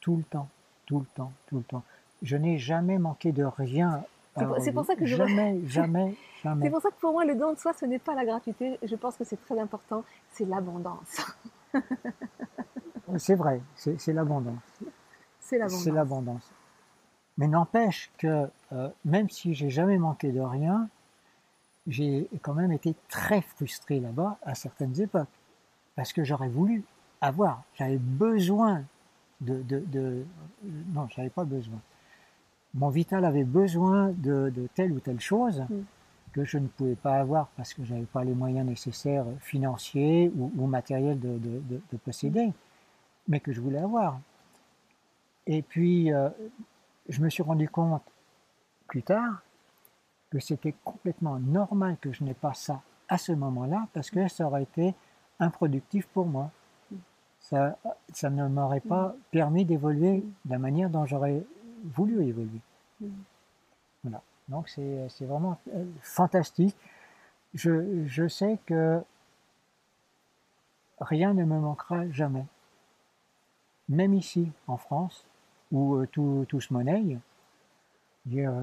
tout le temps, tout le temps, tout le temps. Je n'ai jamais manqué de rien. C'est pour- pour ça que je- Jamais, jamais, C'est pour ça que pour moi, le don de soi, ce n'est pas la gratuité. Je pense que c'est très important. C'est l'abondance. C'est vrai, c'est c'est l'abondance. C'est l'abondance. C'est l'abondance. Mais n'empêche que euh, même si j'ai jamais manqué de rien, j'ai quand même été très frustré là-bas à certaines époques. Parce que j'aurais voulu avoir, j'avais besoin de... de, de non, j'avais pas besoin. Mon vital avait besoin de, de telle ou telle chose Mm. que je ne pouvais pas avoir parce que j'avais pas les moyens nécessaires financiers ou, ou matériels de, de, de, de posséder, mais que je voulais avoir. Et puis, euh, je me suis rendu compte plus tard que c'était complètement normal que je n'ai pas ça à ce moment-là parce que ça aurait été improductif pour moi. Ça, ça ne m'aurait pas permis d'évoluer de la manière dont j'aurais voulu évoluer. Voilà. Donc c'est vraiment euh, fantastique. Je, je sais que rien ne me manquera jamais. Même ici, en France, où euh, tout, tout se monnaie, j'ai euh,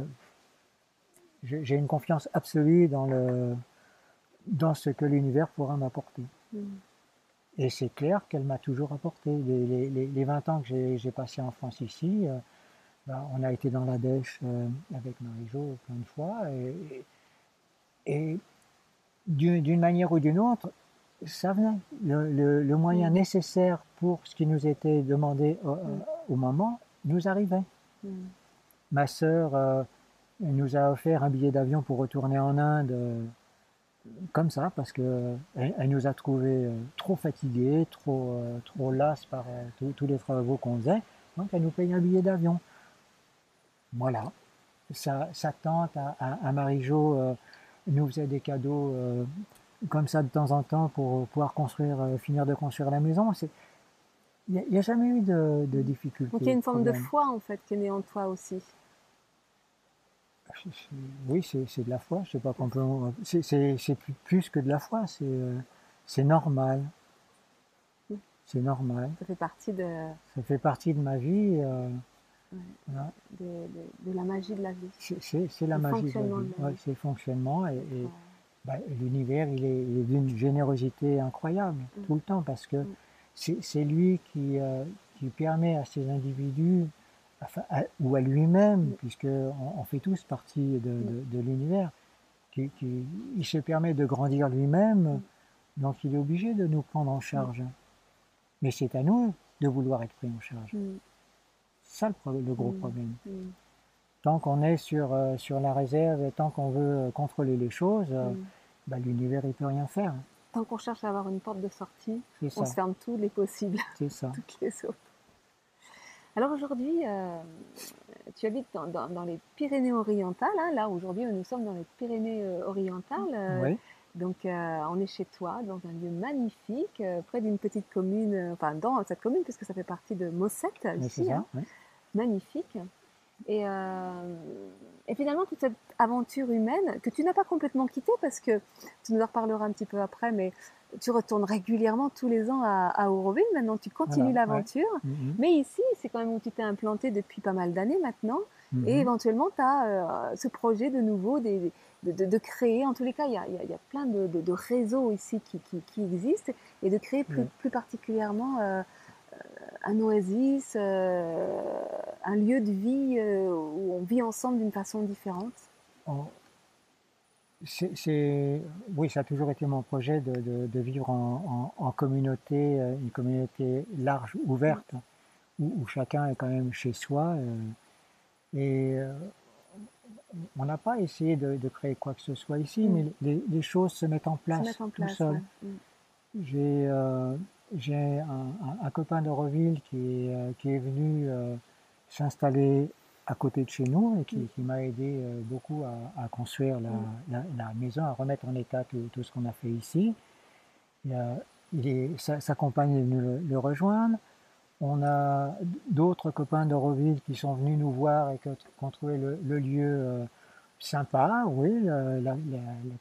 j'ai- une confiance absolue dans, le, dans ce que l'univers pourra m'apporter. Mm. Et c'est clair qu'elle m'a toujours apporté. Les, les- les- les 20 ans que j'ai passé en France ici, ben, on a été dans la dèche euh, avec Marie-Jo plein de fois. Et, d'une manière ou d'une autre, ça venait. Le, le- le moyen Mm. nécessaire pour ce qui nous était demandé au, au moment nous arrivait. Mm. Ma sœur euh, nous a offert un billet d'avion pour retourner en Inde euh, comme ça, parce que elle, nous a trouvés euh, trop fatigués, trop, euh, trop las par euh, tous les travaux qu'on faisait. Donc elle nous paye un billet d'avion. Voilà. Sa, sa tante à, à- à Marie-Jo euh, nous faisait des cadeaux euh, comme ça de temps en temps pour pouvoir construire, euh, finir de construire la maison. C'est- Il n'y a, jamais eu de, de difficulté. Donc il y a une forme de foi en fait qui est née en toi aussi. Oui, c'est de la foi. Je sais pas qu'on peut. C'est plus, que de la foi. C'est normal. C'est normal. Ça fait partie de, Ça fait partie de ma vie. Voilà. de, de- de la magie de la vie. C'est- la magie de la vie. Ouais, vie. c'est le fonctionnement. Et, et, Ouais. bah, l'univers, il est, d'une générosité incroyable Mm. tout le temps parce que Mm. c'est lui qui, euh, qui permet à ces individus, enfin, à- ou à lui-même, Mm. puisque on, fait tous partie de, de- l'univers, qui, qui- il se permet de grandir lui-même, Mm. donc il est obligé de nous prendre en charge. Mais c'est à nous de vouloir être pris en charge. C'est ça le, gros Mm. problème. Mm. Tant qu'on est sur, euh, sur la réserve et tant qu'on veut euh, contrôler les choses, euh, Mm. bah, l'univers il peut rien faire. Tant qu'on cherche à avoir une porte de sortie, on ça, se ferme tous les possibles, c'est ça. toutes les autres. Alors aujourd'hui, euh, tu habites dans, dans- dans les Pyrénées-Orientales. hein. Là, aujourd'hui, nous sommes dans les Pyrénées-Orientales. Oui, Donc, euh, on est chez toi, dans un lieu magnifique, euh, près d'une petite commune, enfin, dans cette commune, puisque ça fait partie de Mossette, ici, hein. oui. Magnifique. Et, euh, et finalement, toute cette aventure humaine que tu n'as pas complètement quittée, parce que tu nous en reparleras un petit peu après, mais tu retournes régulièrement tous les ans à, à Auroville. Maintenant, tu continues Voilà, l'aventure. Mhm, Mais ici, c'est quand même où tu t'es implanté depuis pas mal d'années maintenant. mhm. Et éventuellement, tu as ce projet de nouveau des- de, de- de créer. En tous les cas, il y a, il y a- plein de, réseaux ici qui, qui- qui existent et de créer plus, plus particulièrement euh, euh, un oasis, un lieu de vie où on vit ensemble d'une façon différente c'est, oui, ça a toujours été mon projet de, vivre en, communauté, une communauté large, ouverte, où, chacun est quand même chez soi. et on n'a pas essayé de, créer quoi que ce soit ici, mm. mais les, choses se mettent en place, tout seul. Mm. J'ai euh, un, copain de Reville qui est, euh, qui est venu euh, s'installer à côté de chez nous et qui, mm. m'a aidé beaucoup à, construire la, maison, à remettre en état tout, ce qu'on a fait ici. Il sa, compagne est venue le, rejoindre. On a d'autres copains de Reville qui sont venus nous voir et qui ont trouvé le, lieu sympa, oui, la,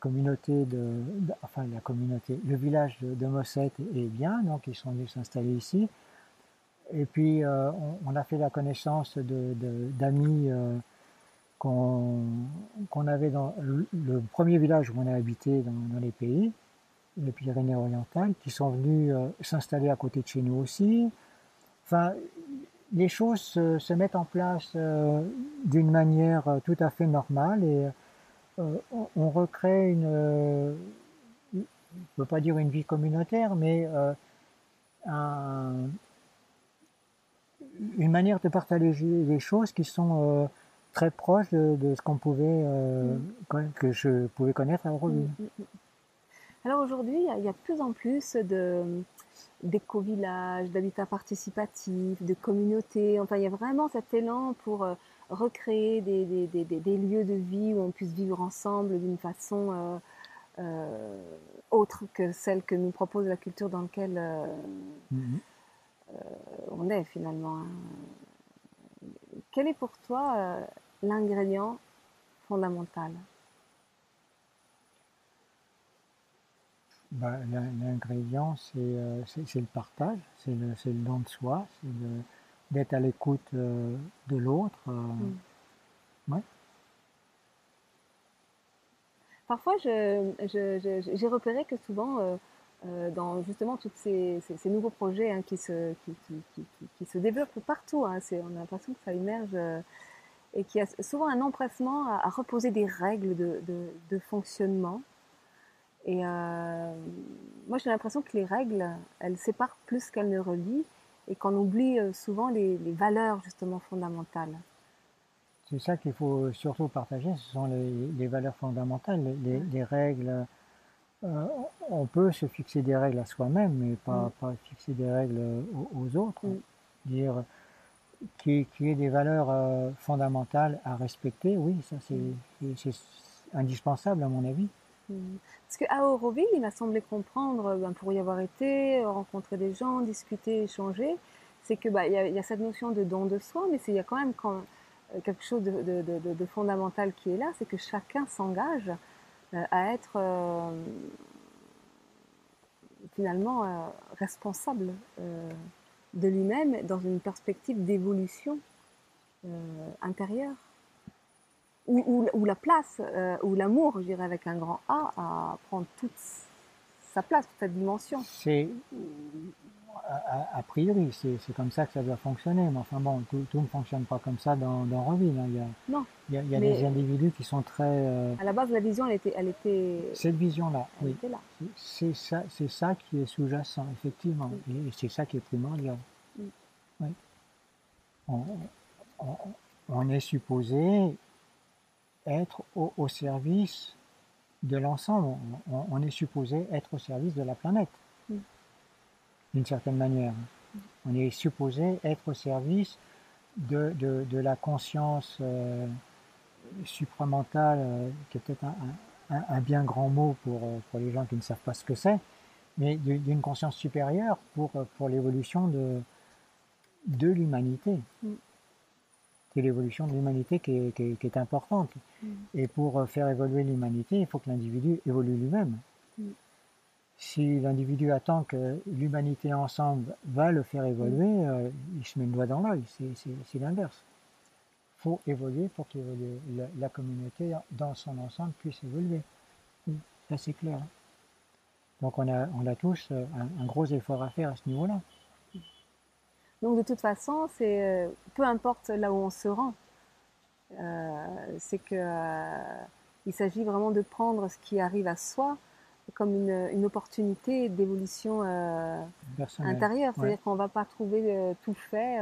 communauté de, enfin la communauté, le village de, Mossette est bien, donc ils sont venus s'installer ici. Et puis euh, on, a fait la connaissance d'amis euh, qu'on avait dans le, premier village où on a habité dans, les pays, les Pyrénées-Orientales, qui sont venus euh, s'installer à côté de chez nous aussi. Enfin, les choses se, mettent en place euh, d'une manière euh, tout à fait normale et euh, on, recrée une, je ne peux pas dire une vie communautaire, mais une manière de partager les choses qui sont très proches de, ce qu'on pouvait, mm. que je pouvais connaître à Auroville. Mm, mm, Alors aujourd'hui, il y a de plus en plus de d'éco-villages, d'habitat participatif, de communautés. Enfin, il y a vraiment cet élan pour euh, recréer des, des, lieux de vie où on puisse vivre ensemble d'une façon euh, euh, autre que celle que nous propose la culture dans laquelle mhm. on est finalement. Hein. Quel est pour toi l'ingrédient fondamental? Bah, l'ingrédient, euh, c'est le partage, c'est le, le, don de soi, c'est d'être à l'écoute euh, de l'autre. Euh, mm. Parfois, j'ai repéré que souvent, dans justement tous ces, nouveaux projets hein, qui, se, qui, se développent partout, hein, on a l'impression que ça émerge et qu'il y a souvent un empressement à, reposer des règles de fonctionnement et euh, moi, j'ai l'impression que les règles, elles séparent plus qu'elles ne relient et qu'on oublie euh, souvent les, valeurs justement fondamentales. C'est ça qu'il faut surtout partager, ce sont les, valeurs fondamentales, les, règles. Euh, on peut se fixer des règles à soi-même, mais pas, pas, fixer des règles aux, autres. Dire qu'il y ait des valeurs fondamentales à respecter, oui, ça c'est indispensable à mon avis. Parce qu'à Auroville, il m'a semblé comprendre, ben, pour y avoir été, rencontrer des gens, discuter, échanger, c'est que bah, y, a, y, a cette notion de don de soi, mais il y a quand même euh, quelque chose de, fondamental qui est là, c'est que chacun s'engage euh, à être euh, finalement responsable de lui-même dans une perspective d'évolution intérieure où, la place, euh, ou l'amour, je dirais avec un grand A, à prendre toute sa place, toute sa dimension. C'est, a, priori, c'est comme ça que ça doit fonctionner. Mais enfin bon, tout, ne fonctionne pas comme ça dans, dans Reville. Hein. Il y a, non. Il y a, des individus qui sont très. Euh, à la base, la vision, elle était. Elle était Cette vision-là, oui. C'est ça, c'est ça qui est sous-jacent, effectivement. Et c'est ça qui est primordial. Oui. On, on, est supposé être au, service de l'ensemble. On, est supposé être au service de la planète, mm. d'une certaine manière. Mm. On est supposé être au service de, de, la conscience euh, supramentale, euh, qui est peut-être un, un, bien grand mot pour, euh, pour les gens qui ne savent pas ce que c'est, mais d'une conscience supérieure pour, pour l'évolution de, de l'humanité. Mm c'est l'évolution de l'humanité qui, est, importante. Mm. Et pour euh, faire évoluer l'humanité, il faut que l'individu évolue lui-même. Mm. Si l'individu attend que l'humanité ensemble va le faire évoluer, mm. euh, il se met le doigt dans l'œil, c'est l'inverse. Il faut évoluer pour que la, communauté dans son ensemble puisse évoluer. Ça c'est clair. Donc on a, on a tous euh, un, gros effort à faire à ce niveau-là. Donc de toute façon, c'est peu importe là où on se rend, c'est que il s'agit vraiment de prendre ce qui arrive à soi comme une, une opportunité d'évolution intérieure. C'est-à-dire qu'on ne va pas trouver tout fait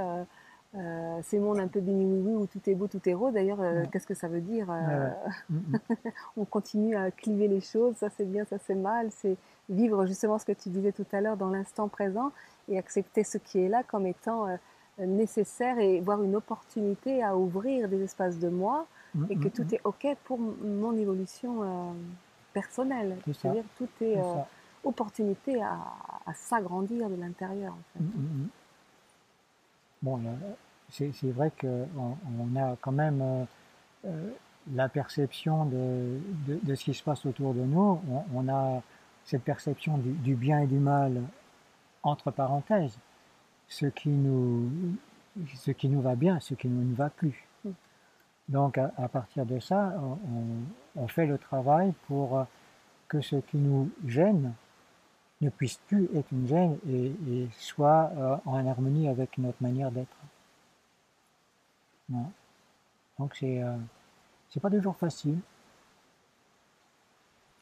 euh, ces mondes un peu béni oui où tout est beau, tout est rose. D'ailleurs, euh, qu'est-ce que ça veut dire euh, mm, mm. On continue à cliver les choses. Ça c'est bien, ça c'est mal. C'est vivre justement ce que tu disais tout à l'heure dans l'instant présent et accepter ce qui est là comme étant euh, nécessaire et voir une opportunité à ouvrir des espaces de moi mm, et que tout est ok pour mon évolution personnelle. C'est-à-dire tout est, opportunité à, à s'agrandir de l'intérieur. En fait. Bon, c'est vrai qu'on on a quand même euh, euh, la perception de, de, ce qui se passe autour de nous. On, a cette perception du, bien et du mal entre parenthèses, ce qui nous, ce qui nous va bien, ce qui ne nous va plus. Donc à, partir de ça, on, fait le travail pour que ce qui nous gêne ne puisse plus être une gêne et, soit euh, en harmonie avec notre manière d'être. Donc c'est euh, pas toujours facile.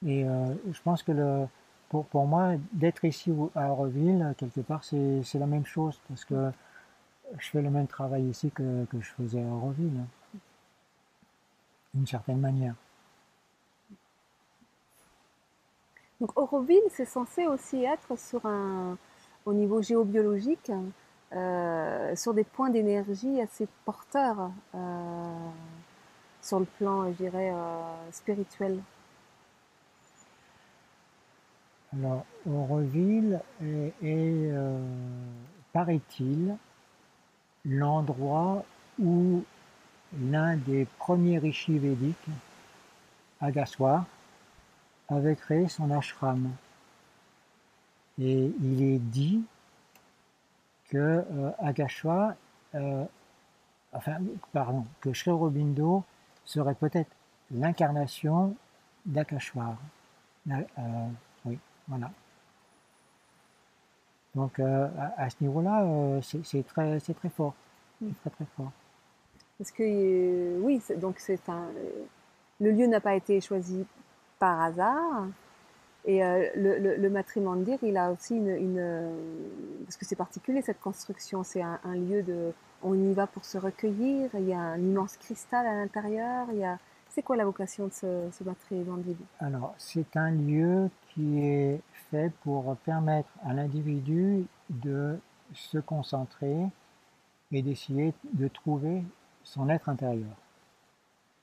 Et euh, je pense que pour, pour moi, d'être ici à Auroville, quelque part, c'est la même chose parce que je fais le même travail ici que, que je faisais à Auroville, hein. d'une certaine manière. Donc Auroville, c'est censé aussi être sur un, au niveau géobiologique, euh, sur des points d'énergie assez porteurs euh, sur le plan, euh, spirituel. Alors, Auroville est, paraît-il, l'endroit où l'un des premiers rishis védiques, Agaswar, avait créé son ashram. Et il est dit que euh, euh, enfin, pardon, que serait peut-être l'incarnation d'Akashwar. Euh, oui, voilà. Donc à, ce niveau-là, c'est très, très fort, très très fort. Parce que oui, donc c'est un, le lieu n'a pas été choisi par hasard. Et euh, le, le, le matrimondir, il a aussi une, parce que c'est particulier cette construction, c'est un, lieu de, on y va pour se recueillir. Il y a un immense cristal à l'intérieur. Il y a, c'est quoi la vocation de ce, ce Alors, c'est un lieu qui est fait pour permettre à l'individu de se concentrer et d'essayer de trouver son être intérieur,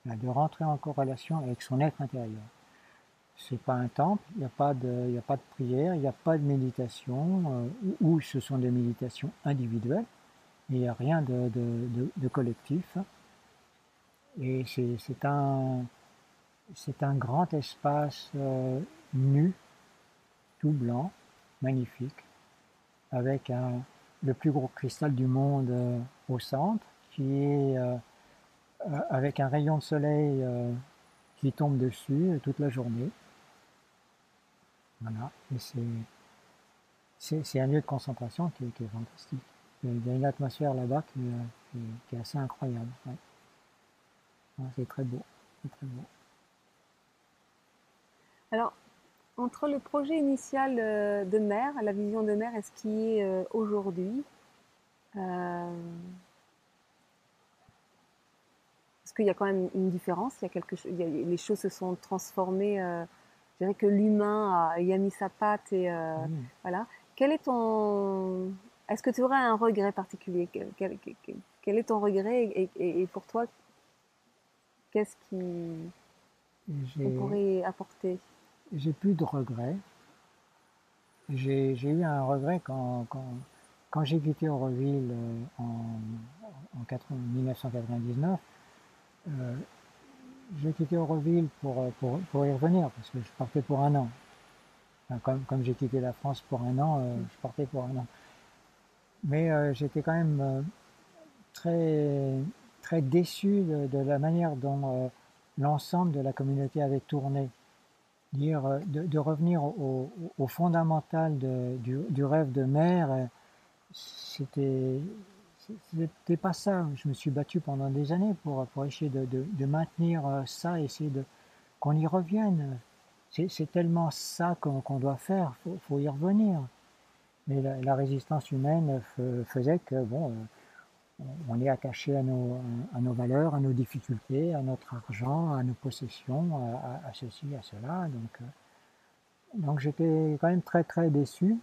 de rentrer en corrélation avec son être intérieur c'est pas un temple, il n'y a pas de, a pas de prière, il n'y a pas de méditation, euh, ou ce sont des méditations individuelles, il n'y a rien de, de, collectif. Et c'est un, un grand espace euh, nu, tout blanc, magnifique, avec un, le plus gros cristal du monde euh, au centre, qui est avec un rayon de soleil qui tombe dessus toute la journée. Voilà. C'est, un lieu de concentration qui, est fantastique. Il y a une atmosphère là-bas qui, qui, est assez incroyable. c'est très beau. Très beau. Alors, entre le projet initial euh, de mer, la vision de mer et ce qui est euh, aujourd'hui, euh, est-ce qu'il y a quand même une différence? Il y a quelque chose, Les choses se sont transformées je dirais que l'humain y a mis sa patte et euh, ah voilà. Quel est ton, est-ce que tu aurais un regret particulier? Quel, quel, est ton regret et, pour toi, qu'est-ce qui pourrait apporter? J'ai plus de regrets. J'ai eu un regret quand, quand, quand j'ai quitté Auroville euh, en, en 1999 j'ai quitté Auroville pour, euh, pour, pour, y revenir, parce que je partais pour un an. comme, comme j'ai quitté la France pour un an, euh, je partais pour un an. Mais euh, j'étais quand même très, très déçu de, la manière dont l'ensemble de la communauté avait tourné. Dire, de, de revenir au, fondamental de, du, du, rêve de mère c'était c'était pas ça. Je me suis battu pendant des années pour, pour essayer de, de, maintenir euh, ça, essayer de qu'on y revienne. C'est tellement ça qu'on doit faire, faut, faut y revenir. Mais la, résistance humaine faisait que bon, euh, on est attaché à nos, à nos valeurs, à nos difficultés, à notre argent, à nos possessions, à, à ceci, à cela. Donc, euh, donc j'étais quand même très très déçu.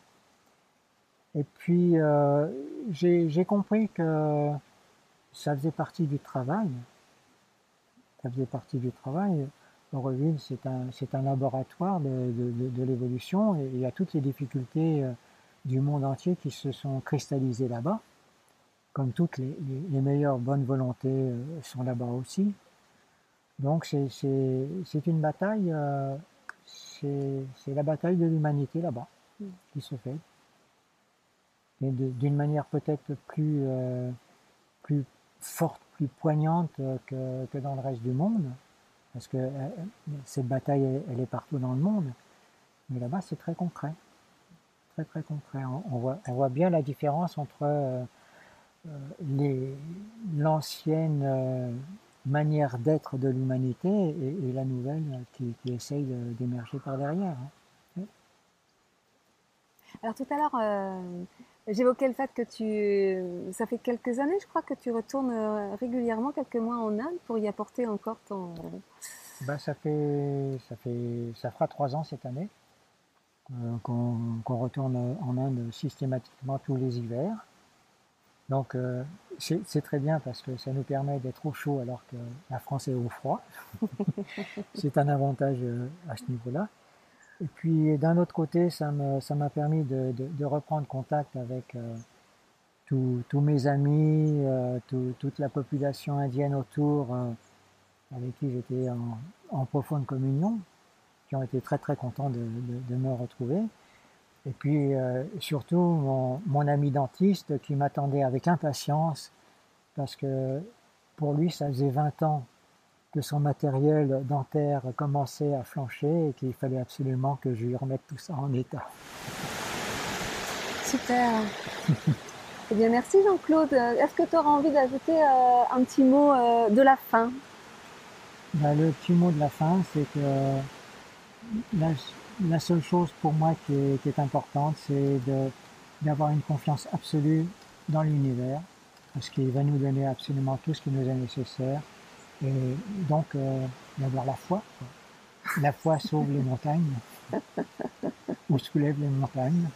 Et puis euh, j'ai compris que ça faisait partie du travail. Ça faisait partie du travail. Auroville, c'est un, laboratoire de, l'évolution et il y a toutes les difficultés euh, du monde entier qui se sont cristallisées là-bas. Comme toutes les, les, meilleures bonnes volontés euh, sont là-bas aussi. Donc c'est une bataille, c'est la bataille de l'humanité là-bas qui se fait d'une manière peut-être plus, euh, plus forte, plus poignante que, que, dans le reste du monde, parce que euh, cette bataille, elle, est partout dans le monde, mais là-bas, c'est très concret, très très concret. On, voit, on voit bien la différence entre euh, l'ancienne manière d'être de l'humanité et, la nouvelle qui, qui essaye d'émerger par derrière. Hein. Alors tout à l'heure, J'évoquais le fait que tu, ça fait quelques années, je crois, que tu retournes euh, régulièrement quelques mois en Inde pour y apporter encore ton. Ben, ça fait, ça fait, ça fera trois ans cette année euh, qu'on retourne en Inde systématiquement tous les hivers. Donc euh, c'est très bien parce que ça nous permet d'être au chaud alors que la France est au froid. c'est un avantage à ce niveau-là. Et puis d'un autre côté, ça m'a permis de, reprendre contact avec euh, tous mes amis, euh, tout, toute la population indienne autour, euh, avec qui j'étais en, profonde communion, qui ont été très très contents de, me retrouver. Et puis surtout mon, ami dentiste qui m'attendait avec impatience, parce que pour lui, ça faisait 20 ans que son matériel dentaire commençait à flancher et qu'il fallait absolument que je lui remette tout ça en état. Super. eh bien, merci Jean-Claude. Est-ce que tu auras envie d'ajouter euh, un petit mot euh, de la fin? Ben, Le petit mot de la fin, c'est que la, seule chose pour moi qui est, qui est importante, c'est d'avoir une confiance absolue dans l'univers, parce qu'il va nous donner absolument tout ce qui nous est nécessaire et donc, euh, d'avoir la foi. La foi sauve les montagnes, ou soulève les montagnes.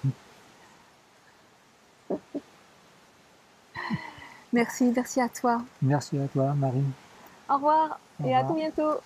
Merci, merci à toi. Merci à toi, Marine. Au revoir, et à tout bientôt.